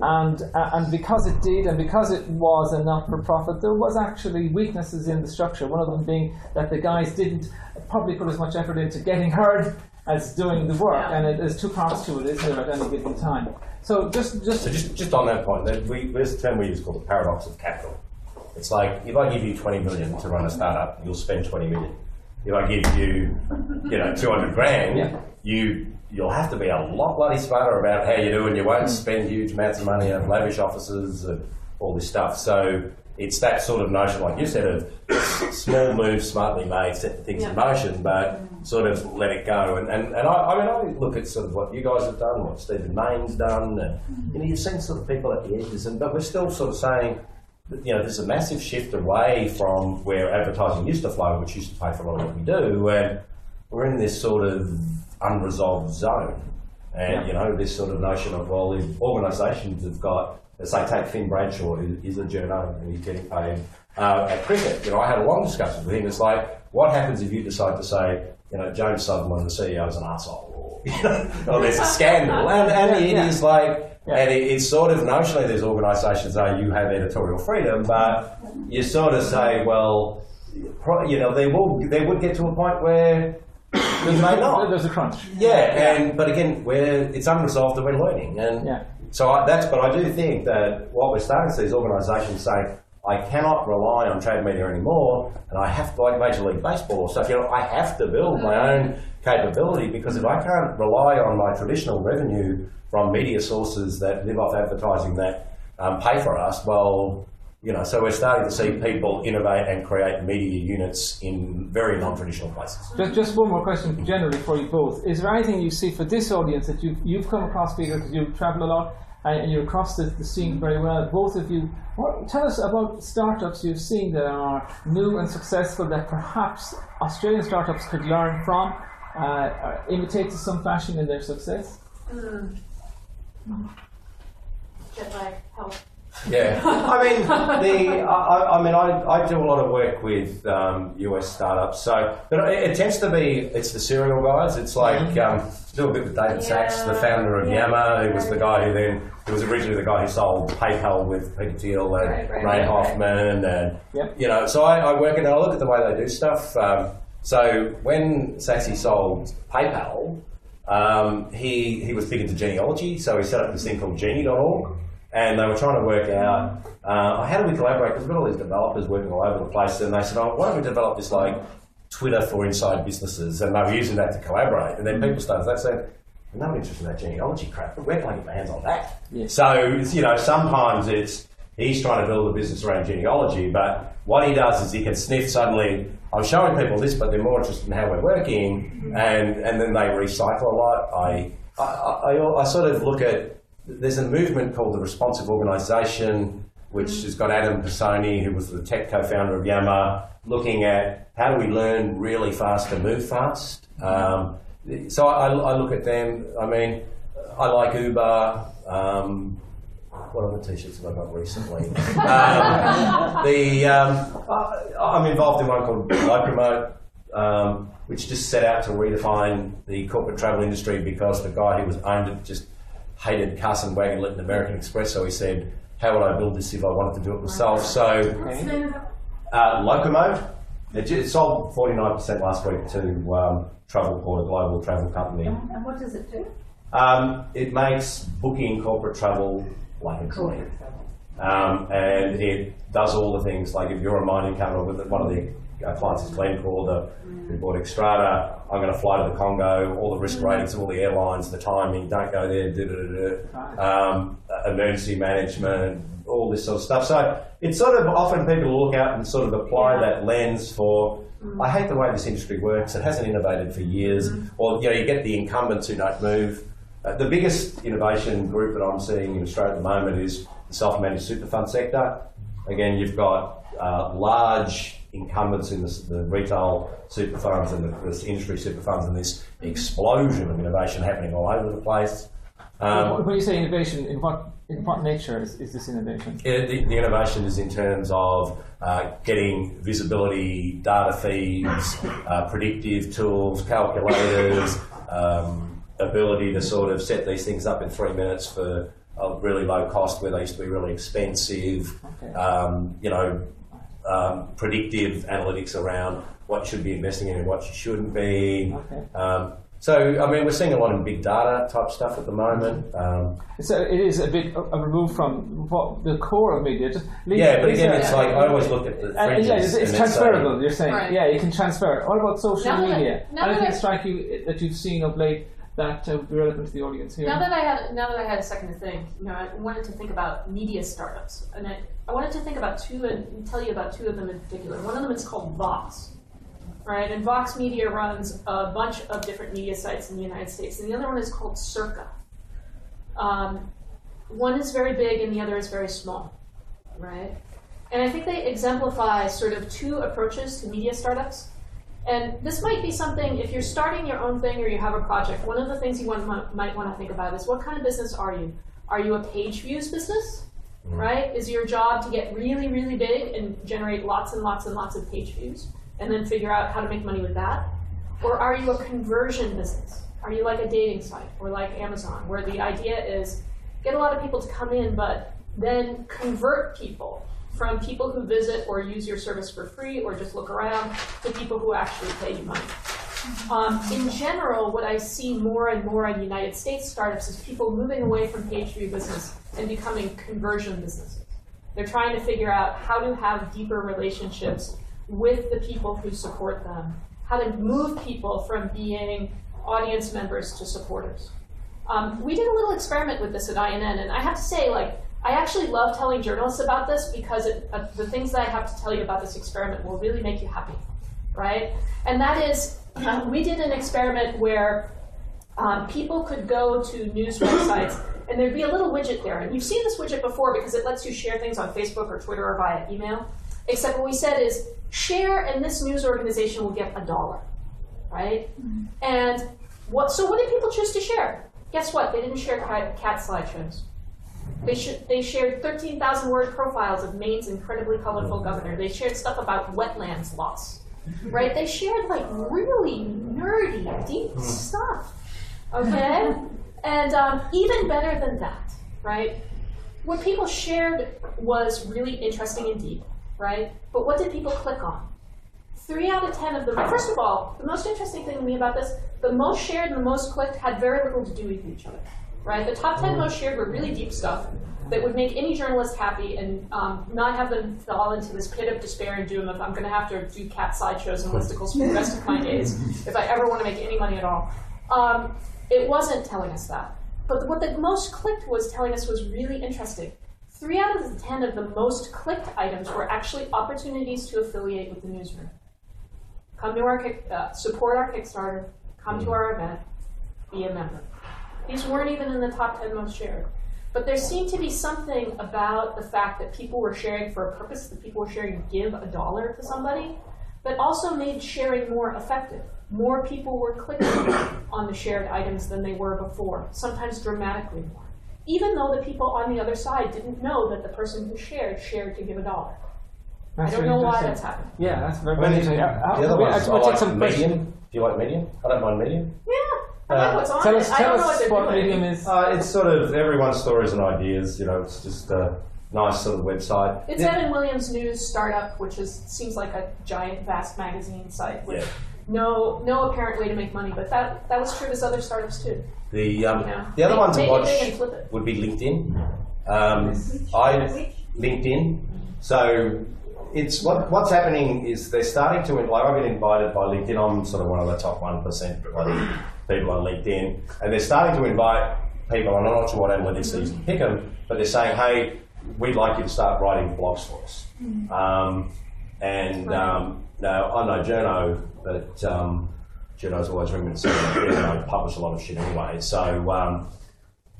and, uh, and because it did, and because it was a not for profit, there was actually weaknesses in the structure. One of them being that the guys didn't probably put as much effort into getting heard as doing the work, Yeah. and it, there's two parts to it, isn't there, at any given time. So just, just So just, just on that point, that we, there's a term we use called the paradox of capital. It's like if I give you 20 million to run a startup, you'll spend 20 million. If I give you, you know, 200 grand, Yeah. You you'll have to be a lot bloody smarter about how you do, and you won't spend huge amounts of money on lavish offices and all this stuff. So it's that sort of notion, like you said, of small moves smartly made, set things in motion, but sort of let it go. And, and, and I, I mean, I look at sort of what you guys have done, what Stephen Mayne's done, and you know, you've seen sort of people at the edges, and but we're still sort of saying, that, you know, there's a massive shift away from where advertising used to flow, which used to pay for a lot of what we do, and we're in this sort of unresolved zone. And, you know, this sort of notion of, well, if organisations have got, let's say, take Finn Bradshaw, who is a journo and he's getting paid uh, at cricket. You know, I had a long discussion with him. It's like, what happens if you decide to say, you know, James Sutherland, the CEO, is an asshole, Or, you know, or there's a scandal. And, and it is like, and it, it's sort of notionally there's organisations that you have editorial freedom, but you sort of say, well, pro- you know, they will, they would get to a point where you may not. there's a crunch. Yeah, and but again, we're it's unresolved and we're learning, and Yeah. so I, that's. But I do think that what we're starting to see is organisations saying, I cannot rely on trade media anymore, and I have to like Major League Baseball or stuff. You know, I have to build my own capability because if I can't rely on my traditional revenue from media sources that live off advertising that um, pay for us, well. You know, so we're starting to see people innovate and create media units in very non-traditional places. Just, just one more question generally for you both. Is there anything you see for this audience that you've, you've come across, Peter, because you travel a lot and, and you're across the, the scene very well, both of you? What, tell us about startups you've seen that are new and successful that perhaps Australian startups could learn from, uh, uh, imitate to some fashion in their success. Get like help. Yeah, I mean, the I, I mean, I, I do a lot of work with um, US startups, so but it, it tends to be it's the serial guys. It's like um, do a bit with David Sacks, the founder of Yammer, who was the guy who then he was originally the guy who sold PayPal with Peter Thiel and Right, right, Ray right, right. Hoffman, and Yep. you know, so I, I work and I look at the way they do stuff. Um, so when Saxy sold PayPal, um, he he was big into genealogy, so he set up this thing called Geni.org, and they were trying to work out uh, how do we collaborate because we've got all these developers working all over the place, and they said, oh, why don't we develop this like Twitter for inside businesses, and they were using that to collaborate, and then people started they said. I'm not interested in that genealogy crap, but where can I get my hands on that? Yes. So, it's, you know, sometimes it's he's trying to build a business around genealogy, but what he does is he can sniff suddenly, I'm showing people this, but they're more interested in how we're working, and, and then they recycle a lot. I, I, I, I sort of look at, there's a movement called the Responsive Organisation, which has got Adam Pisoni, who was the tech co-founder of Yammer, looking at how do we learn really fast and move fast. Um, so I, I look at them. I mean, I like Uber. Um, what other t-shirts have I got recently? um, the um, I, I'm involved in one called Locomote, um, which just set out to redefine the corporate travel industry because the guy who was owned it just hated Carlson Wagonlit and American Express. So he said, "How would I build this if I wanted to do it myself?" So What's the name of that? uh, Locomote. It it sold 49% last week to um, Travelport, a global travel company. And what does it do? Um, it makes booking corporate travel like a dream. Um, and it does all the things like if you're a mining company with one of the uh, clients is Glencore, the, we bought Xstrata, I'm going to fly to the Congo, all the risk ratings all the airlines, the timing, don't go there, da, da, da, da. Um, uh, emergency management, all this sort of stuff. So it's sort of often people look out and sort of apply that lens for. I hate the way this industry works. It hasn't innovated for years. Or you know, you get the incumbents who don't move. Uh, the biggest innovation group that I'm seeing in Australia at the moment is the self-managed super fund sector. Again, you've got uh, large incumbents in this, the retail super funds and the, this industry super funds, and this explosion of innovation happening all over the place. Um, when you say innovation, in what in what nature is, is this innovation? yeah, the, the innovation is in terms of uh, getting visibility, data feeds, uh, predictive tools, calculators, um, ability to sort of set these things up in three minutes for a really low cost where they used to be really expensive. Okay. Um, you know, um, predictive analytics around what should be investing in and what you shouldn't be. Okay. Um, so, I mean, we're seeing a lot of big data type stuff at the moment. Um, So it is a bit a a remove from what the core of media. Just leave- Yeah, but again, that- it's like I always look at the Uh, fringes. yeah, it's, it's and transferable. You're saying, Right. yeah, you can transfer it. What about social Now I- media? now that Anything I- strike you that you've seen of late that uh, would be relevant to the audience here? Now that I had now that I had a second to think, you know, I wanted to think about media startups, and I, I wanted to think about two and tell you about two of them in particular. One of them is called Vox, right? And Vox Media runs a bunch of different media sites in the United States, and the other one is called Circa. Um, one is very big, and the other is very small, right? And I think they exemplify sort of two approaches to media startups. And this might be something, if you're starting your own thing or you have a project, one of the things you want, might want to think about is what kind of business are you? Are you a page views business? Right? Is your job to get really, really big and generate lots and lots and lots of page views and then figure out how to make money with that? Or are you a conversion business? Are you like a dating site or like Amazon, where the idea is get a lot of people to come in, but then convert people from people who visit or use your service for free or just look around to people who actually pay you money. Um, in general, what I see more and more in United States startups is people moving away from page view business and becoming conversion businesses. They're trying to figure out how to have deeper relationships with the people who support them, how to move people from being audience members to supporters. Um, we did a little experiment with this at INN, and I have to say, like, I actually love telling journalists about this because it, uh, the things that I have to tell you about this experiment will really make you happy, right? And that is, uh, we did an experiment where um, people could go to news websites and there'd be a little widget there. And you've seen this widget before because it lets you share things on Facebook or Twitter or via email. Except what we said is share and this news organization will get a dollar, right? Mm-hmm. And what? So what did people choose to share? Guess what? They didn't share cat, cat slideshows. They, sh- they shared 13,000 word profiles of Maine's incredibly colorful governor. They shared stuff about wetlands loss, right? They shared like really nerdy, deep hmm. stuff, okay? And um, even better than that, right? What people shared was really interesting and deep, right? But what did people click on? Three out of ten of them. First of all, the most interesting thing to me about this, the most shared and the most clicked had very little to do with each other, right? The top ten most shared were really deep stuff that would make any journalist happy and um, not have them fall into this pit of despair and doom of I'm going to have to do cat sideshows and listicles for the rest of my days if I ever want to make any money at all. Um, it wasn't telling us that. But what the most clicked was telling us was really interesting. Three out of the ten of the most clicked items were actually opportunities to affiliate with the newsroom. Come to our kick, uh, support our Kickstarter, come to our event, be a member. These weren't even in the top 10 most shared. But there seemed to be something about the fact that people were sharing for a purpose, that people were sharing to give a dollar to somebody, that also made sharing more effective. More people were clicking on the shared items than they were before, sometimes dramatically more. Even though the people on the other side didn't know that the person who shared shared to give a dollar. I don't very know why that's happening. Yeah, that's very, I mean, interesting. How- the other we- I ones, just want to like take some questions. Medium. Do you like Medium? I don't mind Medium. Yeah, I like Uh, what's on Tell it. us, I tell don't what us what. Medium is. Uh, it's sort of everyone's stories and ideas. You know, it's just a nice sort of website. It's Yeah. Evan Williams News Startup, which is seems like a giant, vast magazine site with Yeah. No no apparent way to make money. But that that was true with other startups too. The um, You know, the other make- one to watch big and flip it. would be LinkedIn. Um, I LinkedIn. So it's what, what's happening is they're starting to like I've been invited by LinkedIn. I'm sort of one of the top one percent people on LinkedIn, and they're starting to invite people. I'm not sure what analytics they use to pick them, but they're saying, "Hey, we'd like you to start writing blogs for us." Um, and um, now I know Journo, but um, Journo's always me to I publish a lot of shit anyway. So um,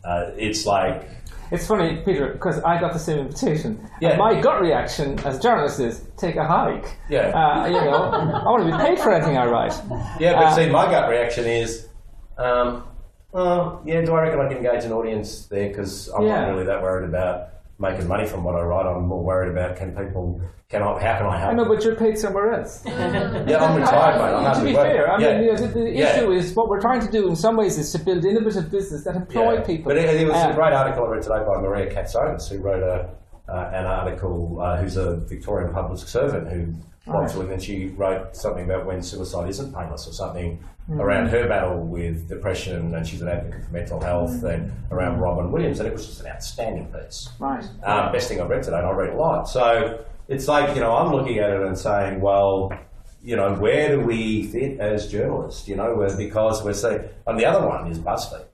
uh, it's like It's funny, Peter, because I got the same invitation. Yeah. My gut reaction as a journalist is take a hike. Yeah. Uh, you know, I want to be paid for anything I write. Yeah, but Uh, see, my gut reaction is, um, oh, yeah, do I reckon I can engage an audience there? Because I'm Yeah. not really that worried about making money from what I write. I'm more worried about can people, can I, how can I help? I know, but you're paid somewhere else. yeah, I'm retired, mate. I'm to be working. fair, I yeah. mean, you know, the, the Yeah. issue is what we're trying to do in some ways is to build innovative business that employ Yeah. people. But it, it was Uh, a great article I read today by Maria Katsonis, who wrote a, uh, an article, uh, who's a Victorian public servant who writes Right. and she wrote something about when suicide isn't painless or something Mm. around her battle with depression, and she's an advocate for mental health, and around Robin Williams, and it was just an outstanding piece. Right. Um, best thing I've read today, and I read a lot. So it's like, you know, I'm looking at it and saying, well, you know, where do we fit as journalists? You know, because we're saying, and the other one is BuzzFeed.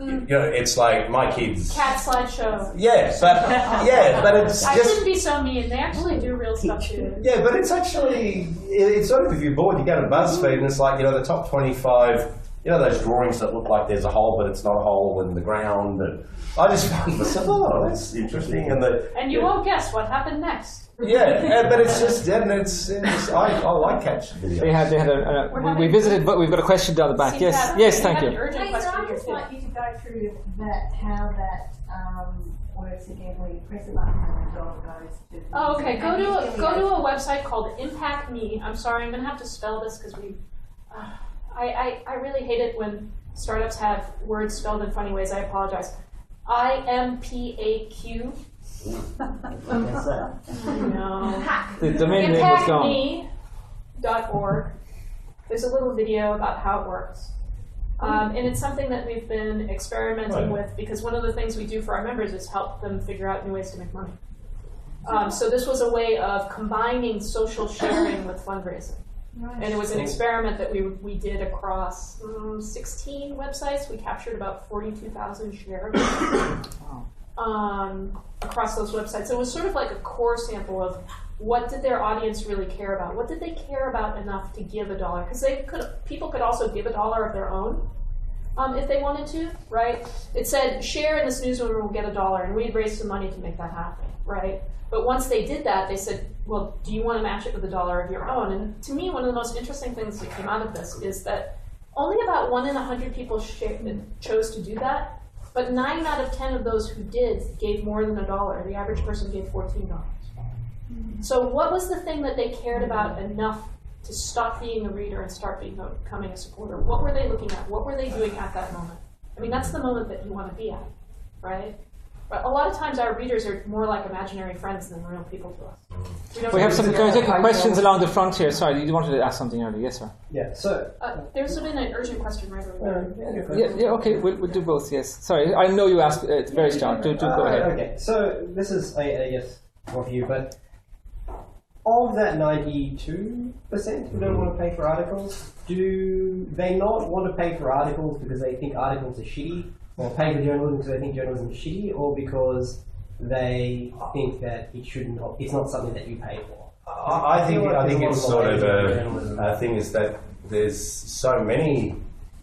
Mm. You know, it's like my kids. Cat slideshow. Yeah, but yeah, but it's I just shouldn't be so mean. They actually do real stuff too. yeah, but it's actually it- it's sort of if you're bored, you go to BuzzFeed and it's like you know the top twenty-five. You know those drawings that look like there's a hole, but it's not a hole in the ground. And I just find myself, oh, that's interesting. And the And you won't guess what happened next. Yeah, yeah, but it's just yeah, and it's, it's I, I like catch videos. They had, they had a, a We're we, visited, but we've got a question down the back. See, yes, Pat, yes, we thank you. urgent Hey, so I just too. want you to go through that, how that um, works again, where you press a button and the dog goes to. Oh, okay. Go to a, go to a website called Impact Me. I'm sorry, I'm gonna have to spell this because we. Uh, I, I I really hate it when startups have words spelled in funny ways. I apologize. I M P A Q. No. The domain name was gone. ImpactMe.org. There's a little video about how it works. Um, and it's something that we've been experimenting Right. with because one of the things we do for our members is help them figure out new ways to make money. Um, so this was a way of combining social sharing with fundraising. And it was an experiment that we, we did across um, 16 websites. We captured about 42,000 shares um, across those websites. So It was sort of like a core sample of what did their audience really care about? What did they care about enough to give a dollar? Because they could people could also give a dollar of their own um, if they wanted to, right? It said share in this newsroom will get a dollar, and we'd raise some money to make that happen, right? But once they did that, they said, well, do you want to match it with a dollar of your own? And to me, one of the most interesting things that came out of this is that only about one in a hundred people chose to do that, but nine out of ten of those who did gave more than a dollar. The average person gave fourteen dollars. So, what was the thing that they cared about enough to stop being a reader and start becoming a supporter? What were they looking at? What were they doing at that moment? I mean, that's the moment that you want to be at, right? But a lot of times, our readers are more like imaginary friends than real people to us. don't We have some can we take questions along the front here. Sorry, you wanted to ask something earlier. Yes, sir. Yeah, so. Uh, there's been an urgent question right over there. Yeah, yeah, okay, we'll, we'll do both, yes. Sorry, I know you asked, uh, it's very strong. Do, do go Uh, ahead. Okay, so this is, I, I guess, more for you, but of that 92% who don't want to pay for articles, do they not want to pay for articles because they think articles are shitty, or pay for journalism because they think journalism is shitty, or because they think that it shouldn't, it's not something that you pay for? I, I think I think it's sort of a, a thing is that there's so many.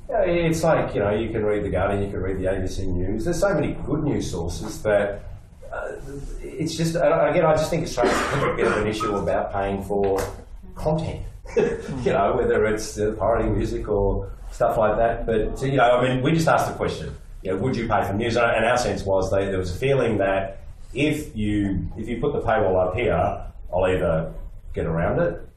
yeah, It's like you know you can read the Guardian, you can read the ABC News. There's so many good news sources that uh, it's just again I just think Australia's a bit of an issue about paying for content. you know whether it's uh, parody music or stuff like that. But you know I mean we just asked the question. You know, would you pay for news? And our sense was that there was a feeling that if you if you put the paywall up here, I'll either get around it,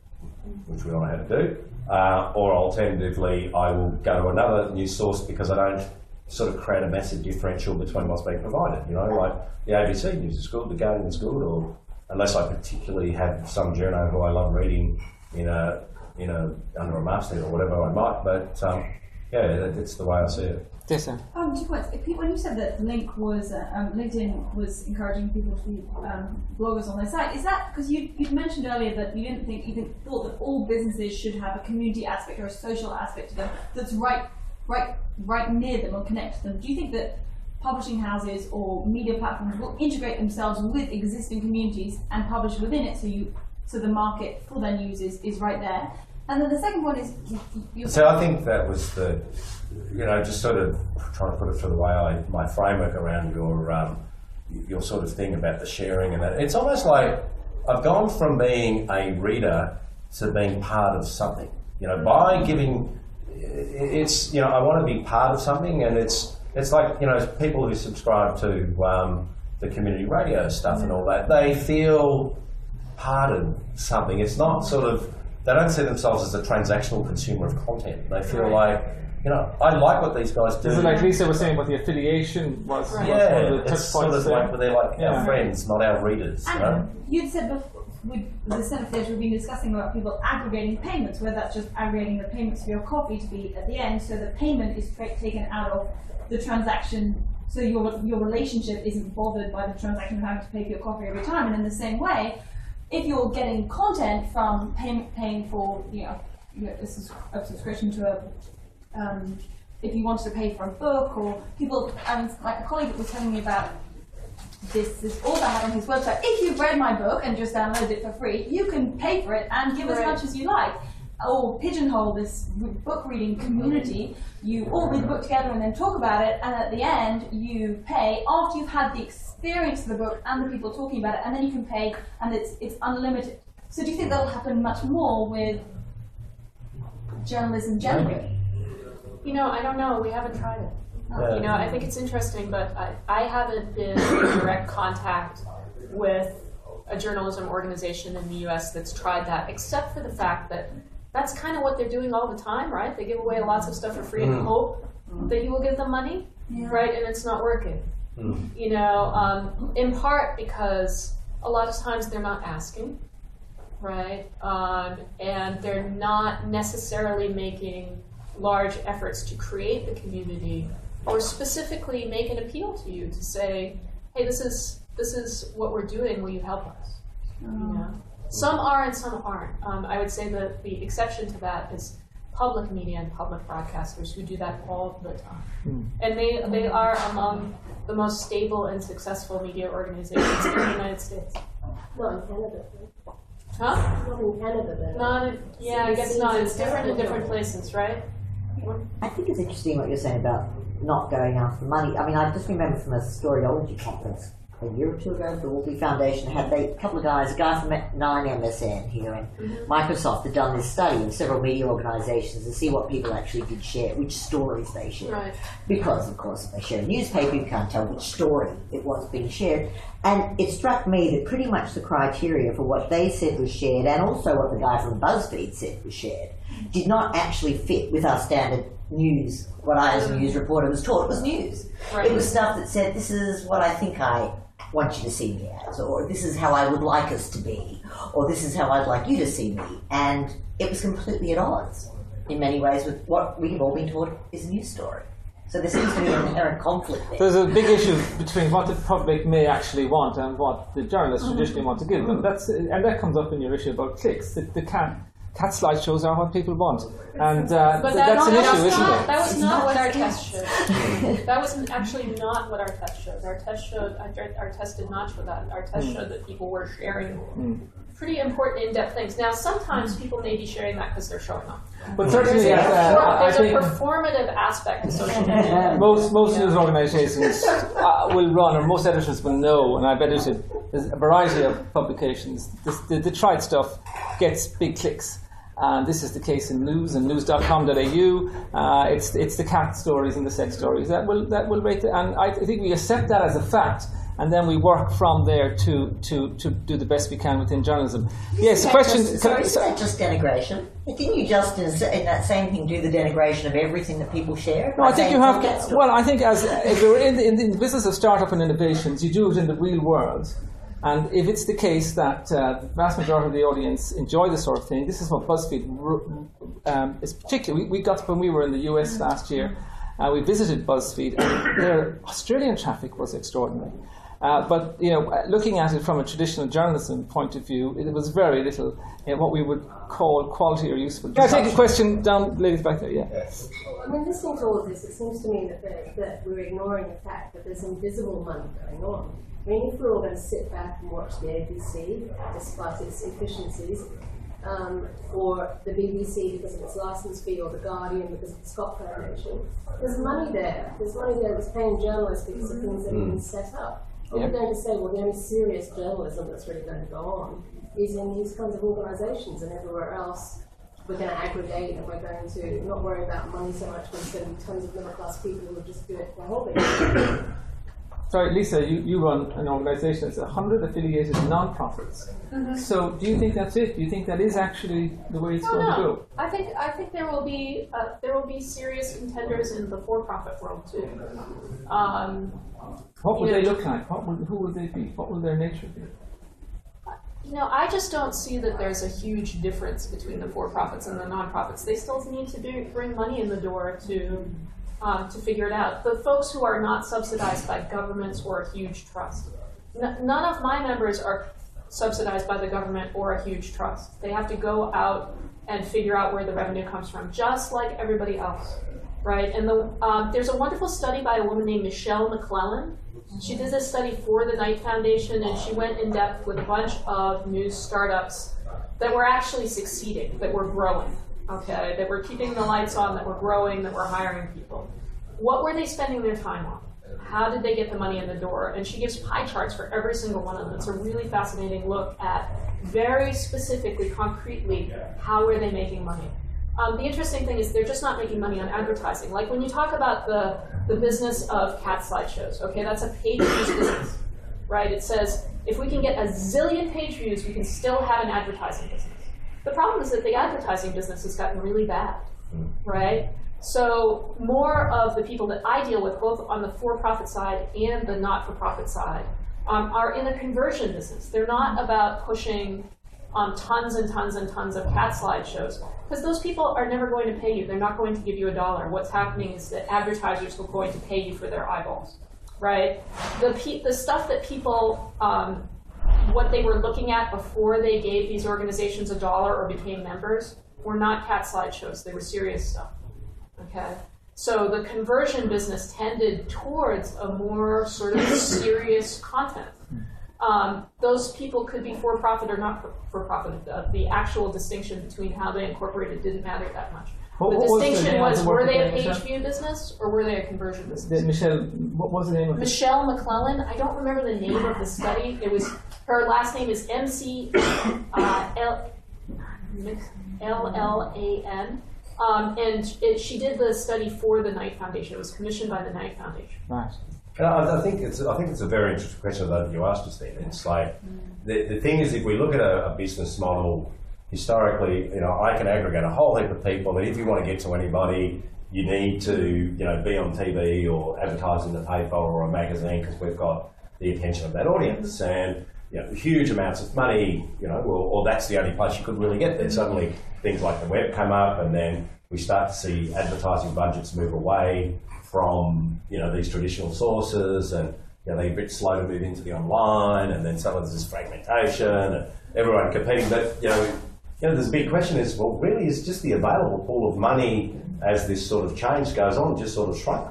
which we don't know how to do, uh, or alternatively, I will go to another news source because I don't sort of create a massive differential between what's being provided. You know, like the ABC news is good, the Guardian is good, or unless I particularly have some journal who I love reading in a in a under a masthead or whatever I might. But um, yeah, that- that's the way I see it. Yes, sir. Um, two points. If you- When you said that Link was uh, um, LinkedIn was encouraging people to be um, bloggers on their site, is that because you you mentioned earlier that you didn't think you didn't, thought that all businesses should have a community aspect or a social aspect to them that's right right right near them or connect to them? Do you think that publishing houses or media platforms will integrate themselves with existing communities and publish within it so you so the market for their news is, is right there? And then the second one is So I think that was the, you know, just sort of trying to put it through the way I, my framework around your, um, your sort of thing about the sharing and that. It's almost like I've gone from being a reader to being part of something. You know, by giving, it's, you know, I want to be part of something and it's, it's like, you know, people who subscribe to um, the community radio stuff and all that, they feel part of something. It's not sort of, they don't see themselves as a transactional consumer of content. They feel like, you know, I like what these guys do. Is it like Lisa was saying what the affiliation was? was yeah, one of the it's sort of there? like, but they're like Yeah. our friends, not our readers. You know? You'd said before, with the Senate page, we've been discussing about people aggregating payments, whether that's just aggregating the payments for your coffee to be at the end, so the payment is tra- taken out of the transaction, so your your relationship isn't bothered by the transaction of having to pay for your coffee every time. And in the same way, if you're getting content from pay, paying for, you know, this is a subscription to a um, if you wanted to pay for a book or people, and like a colleague was telling me about this, this author had on his website, if you've read my book and just downloaded it for free, you can pay for it and give as much as you like. Or pigeonhole this book reading community. You all read the book together and then talk about it, and at the end you pay after you've had the experience of the book and the people talking about it, and then you can pay, and it's it's unlimited. So do you think that'll happen much more with journalism generally? You know, I don't know. We haven't tried it. Yeah. You know, I think it's interesting, but I, I haven't been in direct contact with a journalism organization in the U.S. that's tried that, except for the fact that that's kind of what they're doing all the time, right? They give away lots of stuff for free and Mm. hope that you will give them money, Yeah. right? And it's not working. Mm. You know, um, in part because a lot of times they're not asking, right? Um, and they're not necessarily making large efforts to create the community or specifically make an appeal to you to say, hey, this is this is what we're doing. Will you help us? You know? Some are and some aren't. Um, I would say that the exception to that is public media and public broadcasters who do that all the time. And they, they are among the most stable and successful media organizations in the United States. Not in Canada. Huh? Not in Canada, then. Not, in- yeah, I guess not. It's different in different places, right? I think it's interesting what you're saying about not going after money. I mean, I just remember from a Storyology conference a year or two ago, the Walkley Foundation had they, a couple of guys, a guy from 9MSN here and mm-hmm. Microsoft had done this study in several media organizations to see what people actually did share, which stories they shared. Right. Because, of course, if they share a newspaper, you can't tell which story it was being shared. And it struck me that pretty much the criteria for what they said was shared, and also what the guy from BuzzFeed said was shared, did not actually fit with our standard news, what I as a news reporter was taught was news. Right. It was stuff that said, this is what I think I want you to see me as, or this is how I would like us to be, or this is how I'd like you to see me. And it was completely at odds, in many ways, with what we have all been taught is a news story. So there seems to be an inherent conflict there. There's a big issue between what the public may actually want and what the journalists mm-hmm. traditionally want to give them. That's and that comes up in your issue about clicks. The, the cat cat slideshows are what people want, and uh, th- that, that's an issue, isn't not, it? That was not not what our test showed. Hmm. that was actually not what our test showed. Our test showed our, our test did not show that. Our test hmm. showed that people were sharing pretty important in-depth things. Now, sometimes people may be sharing that because they're showing off. But certainly, There's, uh, there's a think performative aspect to social media. most most news organisations uh, will run, or most editors will know, and I've edited a variety of publications. This, the, the tried stuff gets big clicks. And this is the case in news and news.com.au. Uh, it's it's the cat stories and the sex stories that will that will rate. The, and I think we accept that as a fact, and then we work from there to to, to do the best we can within journalism. Yes, the Isn't question. Just, sorry, isn't that just denigration? Didn't you just, in, in that same thing, do the denigration of everything that people share? No, I think you have. it's a cat Well, I think as if you're in the, in the business of startup and innovations, you do it in the real world. And if it's the case that uh, the vast majority of the audience enjoy this sort of thing, this is what BuzzFeed um, is particularly. We, we got when we were in the US last year, uh, we visited BuzzFeed, and their Australian traffic was extraordinary. Uh, but you know, uh, looking at it from a traditional journalism point of view, it was very little you know, what we would call quality or useful. Can I take a question down, ladies back there? Yeah. Yes. I mean, listening to all of this, it seems to me that, that we're ignoring the fact that there's invisible money going on. I mean, if we're all going to sit back and watch the ABC, despite its efficiencies, um, or the BBC because of its license fee, or the Guardian because of the Scott Foundation, there's money there. There's money there that's paying journalists because of things that have been set up. We going to say, well, the only serious journalism that's really going to go on is in these kinds of organisations and everywhere else? We're going to aggregate and we're going to not worry about money so much, but instead tons of middle class people who just do it for a hobby. Sorry, Lisa, you, you run an organisation that's 100 affiliated non-profits. Mm-hmm. So do you think that's it? Do you think that is actually the way it's oh, going no. to go? I think I think there will be uh, there will be serious contenders in the for-profit world too. Um, what would they look like? What would, who would they be? What would their nature be? You know, I just don't see that there's a huge difference between the for-profits and the non-profits. They still need to do, bring money in the door to um, to figure it out. The folks who are not subsidized by governments or a huge trust. N- none of my members are subsidized by the government or a huge trust. They have to go out and figure out where the revenue comes from, just like everybody else, right? And the, um, there's a wonderful study by a woman named Michelle McLellan. She did this study for the Knight Foundation, and she went in depth with a bunch of news startups that were actually succeeding, that were growing okay, that were keeping the lights on, that were growing, that were hiring people. What were they spending their time on? How did they get the money in the door? And she gives pie charts for every single one of them. It's a really fascinating look at very specifically, concretely, how are they making money. Um, the interesting thing is they're just not making money on advertising. Like when you talk about the, the business of cat slideshows, okay, that's a page views business, right? It says if we can get a zillion page views, we can still have an advertising business. The problem is that the advertising business has gotten really bad, right? So more of the people that I deal with, both on the for-profit side and the not-for-profit side, um, are in a conversion business. They're not about pushing um, tons and tons and tons of cat slideshows because those people are never going to pay you. They're not going to give you a dollar. What's happening is that advertisers are going to pay you for their eyeballs, right? The pe- the stuff that people um, what they were looking at before they gave these organizations a dollar or became members were not cat slideshows. They were serious stuff. Okay? So the conversion business tended towards a more sort of serious content. Um, those people could be for profit or not for profit. The, the actual distinction between how they incorporated didn't matter that much. What, the what distinction was, was, were they a name, page view business or were they a conversion business? The, Michelle, what was the name of it? Michelle McLellan. I don't remember the name of the study. It was her last name is M C uh, L L L A N. Um, and it, she did the study for the Knight Foundation. It was commissioned by the Knight Foundation. Right. I, I think it's I think it's a very interesting question that you asked, Justine. It's like the, the thing is, if we look at a, a business model historically, you know, I can aggregate a whole heap of people, and if you want to get to anybody, you need to, you know, be on TV or advertise in the paper or a magazine because we've got the attention of that audience and you know, huge amounts of money, you know, or, or that's the only place you could really get there. Suddenly, things like the web come up, and then we start to see advertising budgets move away from, you know, these traditional sources, and you know, they're a bit slow to move into the online, and then suddenly there's this fragmentation, and everyone competing. But you know, you know, there's a big question is, well, really is just the available pool of money as this sort of change goes on just sort of shrunk.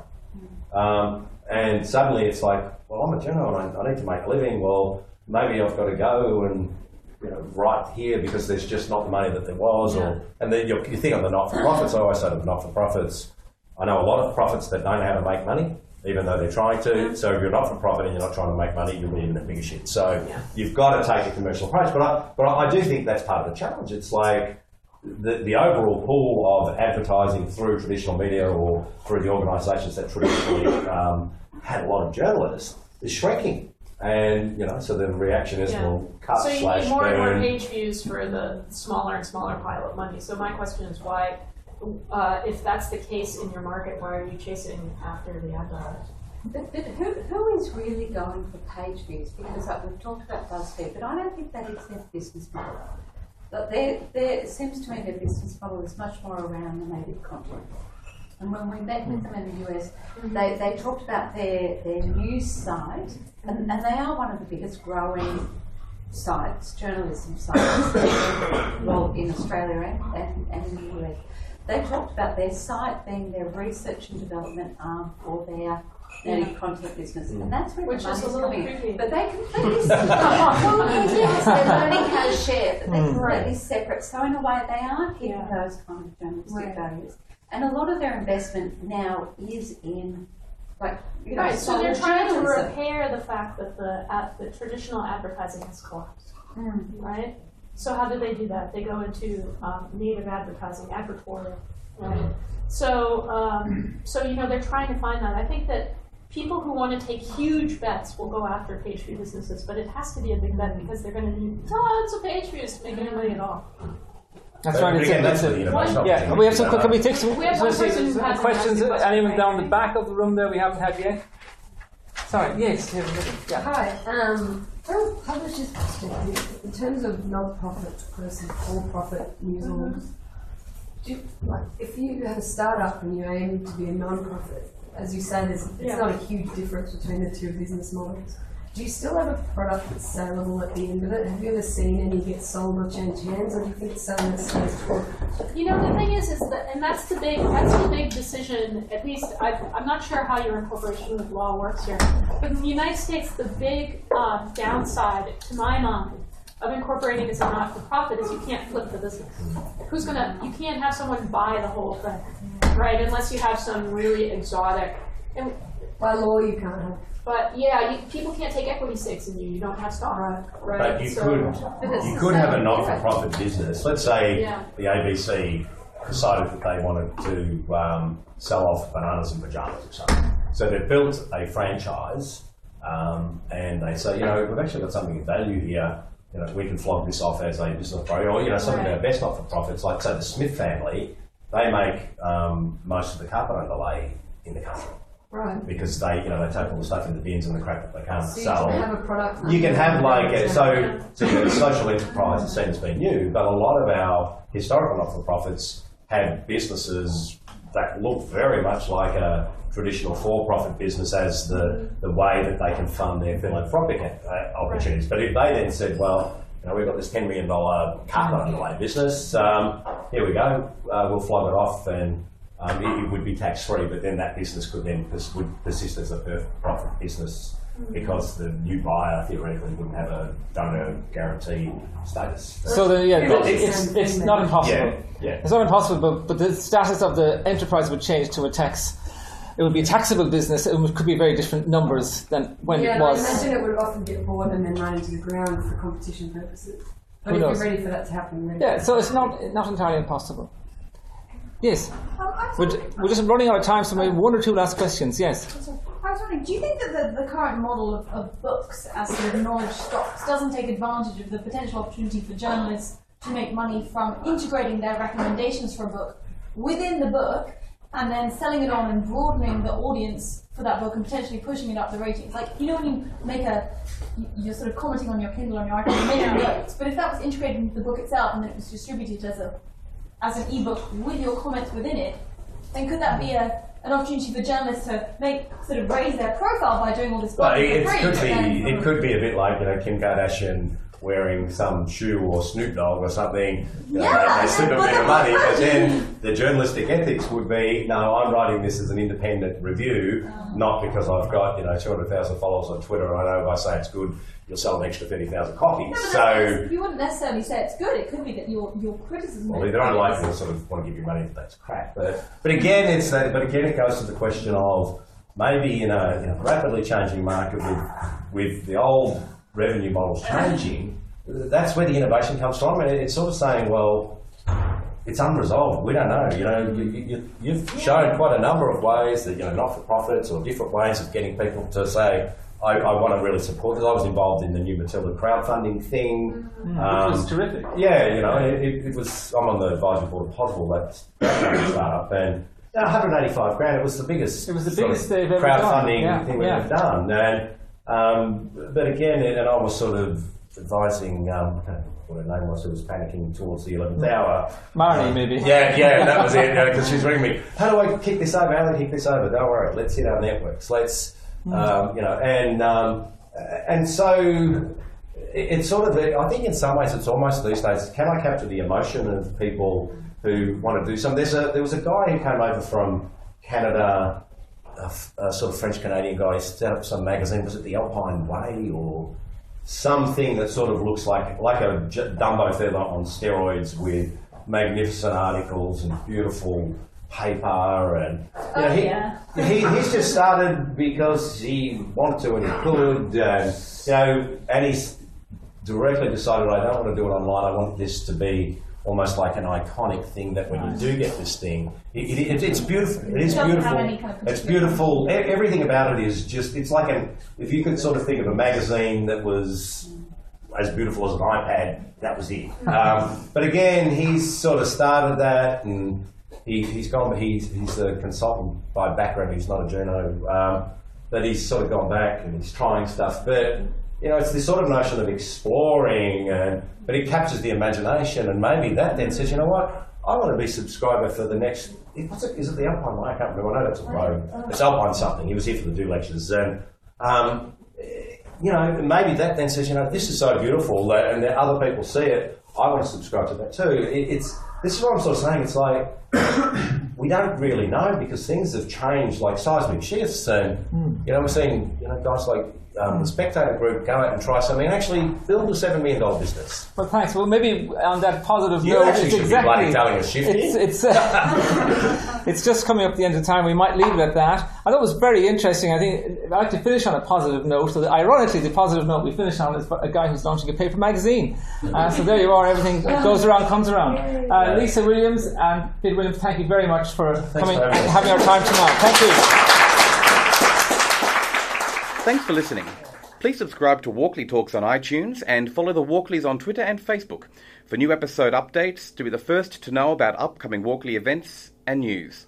Um, and suddenly it's like, well, I'm a general and I, I, need to make a living. Well, maybe I've got to go and you know, right here because there's just not the money that there was. Yeah. Or and then you, you think of the not-for-profits. I always say to the not-for-profits, I know a lot of profits that don't know how to make money even though they're trying to. So if you're not for profit and you're not trying to make money, you'll be in a bigger shit. So yeah. you've got to take a commercial approach. But I, but I do think that's part of the challenge. It's like the, the overall pool of advertising through traditional media or through the organisations that traditionally um, had a lot of journalists is shrinking. And you know, so the reaction is, yeah. well, cut so you slash need more burn. and more page views for the smaller and smaller pile of money. So my question is why uh, if that's the case in your market, why are you chasing after the ad dollars? But, but who, who is really going for page views? Because like, we've talked about BuzzFeed, but I don't think that is their business model. But their, seems to me their business model is much more around the native content. And when we met with them in the US, they, they talked about their, their news site, and, and they are one of the biggest growing sites, journalism sites, well, in Australia and, and, and in the US. They talked about their site being their research and development arm for their native content business, and that's where Which the is money's a coming creepy. But they completely well, it is. They're learning how to share, but they're Mm. completely separate. So in a way, they are hitting Yeah. those kind of journalistic Right. values. And a lot of their investment now is in, like, you know, Right, so they're solid trying to repair the fact that the, ad the traditional advertising has collapsed, Mm. right? So how do they do that? They go into um, native advertising, advertorial, right? So, um, so you know, they're trying to find that. I think that people who want to take huge bets will go after page view businesses, but it has to be a big bet because they're going to need tons of page views to make any money at all. That's right. It's, again, that's it's the a- yeah, we have some. Can we take some We have one let's see, person who some questions? asked a question. Anyone down the back of the room there we haven't had yet? Sorry. Yes. Yeah. Hi. Um, from publisher's perspective, in terms of non-profit versus for-profit do you, like if you had a startup and you aim to be a non-profit, as you say, there's it's Yeah. not a huge difference between the two business models. Do you still have a product that's saleable at the end of it? Have you ever seen any get sold or change hands, or do you think something that stays put? You know, the thing is, is that, and that's the big, that's the big decision. At least, I, I'm not sure how your incorporation of law works here, but in the United States, the big um, downside, to my mind, of incorporating as a not-for-profit is you can't flip the business. Who's gonna? You can't have someone buy the whole thing, right? Unless you have some really exotic. And, By law, you can't have. but yeah, you, people can't take equity stakes in you. You don't have stock, right? But you So- could, you could have a not-for-profit business. Let's say Yeah. the ABC decided that they wanted to um, sell off bananas and pajamas or something. So they built a franchise, um, and they say, you know, we've actually got something of value here. You know, we can flog this off as a business priority. Or, you know, some of our best not-for-profits, like say the Smith family, they make um, most of the carpet underlay in the country Right. because they, you know, they take all the stuff in the bins and the crap that they can't So you sell. can have a product. You can have like a, so, so you know, social enterprise is seen as being new, but a lot of our historical not-for-profits had businesses that look very much like a traditional for-profit business as the, the way that they can fund their philanthropic uh, opportunities. But if they then said, well, you know, we've got this $10 million carpet underlay business, um, here we go, uh, we'll flog it off and um, it, it would be tax-free, but then that business could then pers- would persist as a for-profit business because the new buyer theoretically wouldn't have a donor guarantee status. So the, yeah, Yeah, it's- it's, it's not impossible. Yeah, yeah. It's not impossible, but, but the status of the enterprise would change to a tax. It would be a taxable business. It could be very different numbers than when yeah, it was. Yeah, I imagine it would often get bought and then run into the ground for competition purposes. But Who if knows? you're ready for that to happen, then Yeah, so it's not not entirely impossible. Yes, we're, we're just running out of time, so maybe one or two last questions. Yes. I was wondering, do you think that the, the current model of, of books as sort of knowledge stocks doesn't take advantage of the potential opportunity for journalists to make money from integrating their recommendations for a book within the book and then selling it on and broadening the audience for that book and potentially pushing it up the ratings? Like, you know, when you make a, you- you're sort of commenting on your Kindle on your iPad, you're notes, but if that was integrated into the book itself and then it was distributed as a as an ebook with your comments within it, then could that be a, an opportunity for journalists to make sort of raise their profile by doing all this work Well, it, it could be it um, could be a bit like you know Kim Kardashian wearing some shoe or Snoop Dogg or something. You know, Yeah, they, they slip a bit of money, but then the journalistic ethics would be no, I'm writing this as an independent review, uh-huh. not because I've got you know 200,000 followers on Twitter. and I know if I say it's good, you'll sell an extra 30,000 copies. No, so. you wouldn't necessarily say it's good. It could be that your your criticism. Well, of they it don't like is- to sort of want to give you money if that's crap. But but again, it's that. But again, it goes to the question of maybe in a, in a rapidly changing market with with the old revenue models changing. That's where the innovation comes from, and it's sort of saying, well, it's unresolved. We don't know. You know, you, you, you've shown quite a number of ways that you know, not for profits or different ways of getting people to say. I, I want to really support because I was involved in the new Matilda crowdfunding thing, mm-hmm. Which was um, terrific. yeah, you know, it, it, was. I'm on the advisory board of Pozible, that's that startup, and 185 grand. It was the biggest. It was the biggest crowdfunding Yeah, thing we've yeah. ever done. And um, but again, and I was sort of advising. Um, I don't know what her name was, who was panicking towards the 11th hour. Marnie, Um, maybe. Yeah, yeah, that was it. Because she's ringing me. How do I kick this over? How do I kick this over? Don't worry. Let's hit our networks. Let's, um, you know, and um, and so it- it's sort of. I think in some ways it's almost these days. Can I capture the emotion of people who want to do something? There's a there was a guy who came over from Canada, a, a sort of French Canadian guy. Set up some magazine. Was it the Alpine Way or something that sort of looks like like a j- Dumbo feather on steroids with magnificent articles and beautiful paper and you know, Oh, he, yeah. he, he's just started because he wanted to and he could and you know and he's directly decided I don't want to do it online I want this to be almost like an iconic thing that when you do get this thing it, it, it- it's beautiful it is beautiful kind of it's beautiful everything about it is just it's like an if you could sort of think of a magazine that was as beautiful as an iPad, that was it. Um, but again, he's sort of started that, and he, he's gone. He's he's a consultant by background. He's not a journo, um, but he's sort of gone back and he's trying stuff. But you know, it's this sort of notion of exploring, and but it captures the imagination, and maybe that then says, you know what, I want to be subscriber for the next. What's it? Is it the Alpine? I can't remember. I know that's a road. It's Alpine something. He was here for the do lectures, and um, you know, maybe that then says, you know, this is so beautiful, that, and that other people see it. I want to subscribe to that too. It, it's this is what I'm sort of saying. It's like we don't really know because things have changed like seismic shifts, and you know, we're seeing you know guys like um, the Spectator Group go out and try something and actually build a seven million dollar business. Well, thanks. Well, maybe on that positive You note, it's exactly. bloody telling us, shouldn't it's it's, uh, it's just coming up the end of time. We might leave it at that. I thought it was very interesting. I think I'd like to finish on a positive note. So, ironically, the positive note we finish on is a guy who's launching a paper magazine. Uh, so there you are. Everything goes around, comes around. Uh, Lisa Williams and Peter Williams, thank you very much for coming, for having having our time tonight. Thank you. Thanks for listening. Please subscribe to Walkley Talks on iTunes and follow the Walkleys on Twitter and Facebook for new episode updates to be the first to know about upcoming Walkley events and news.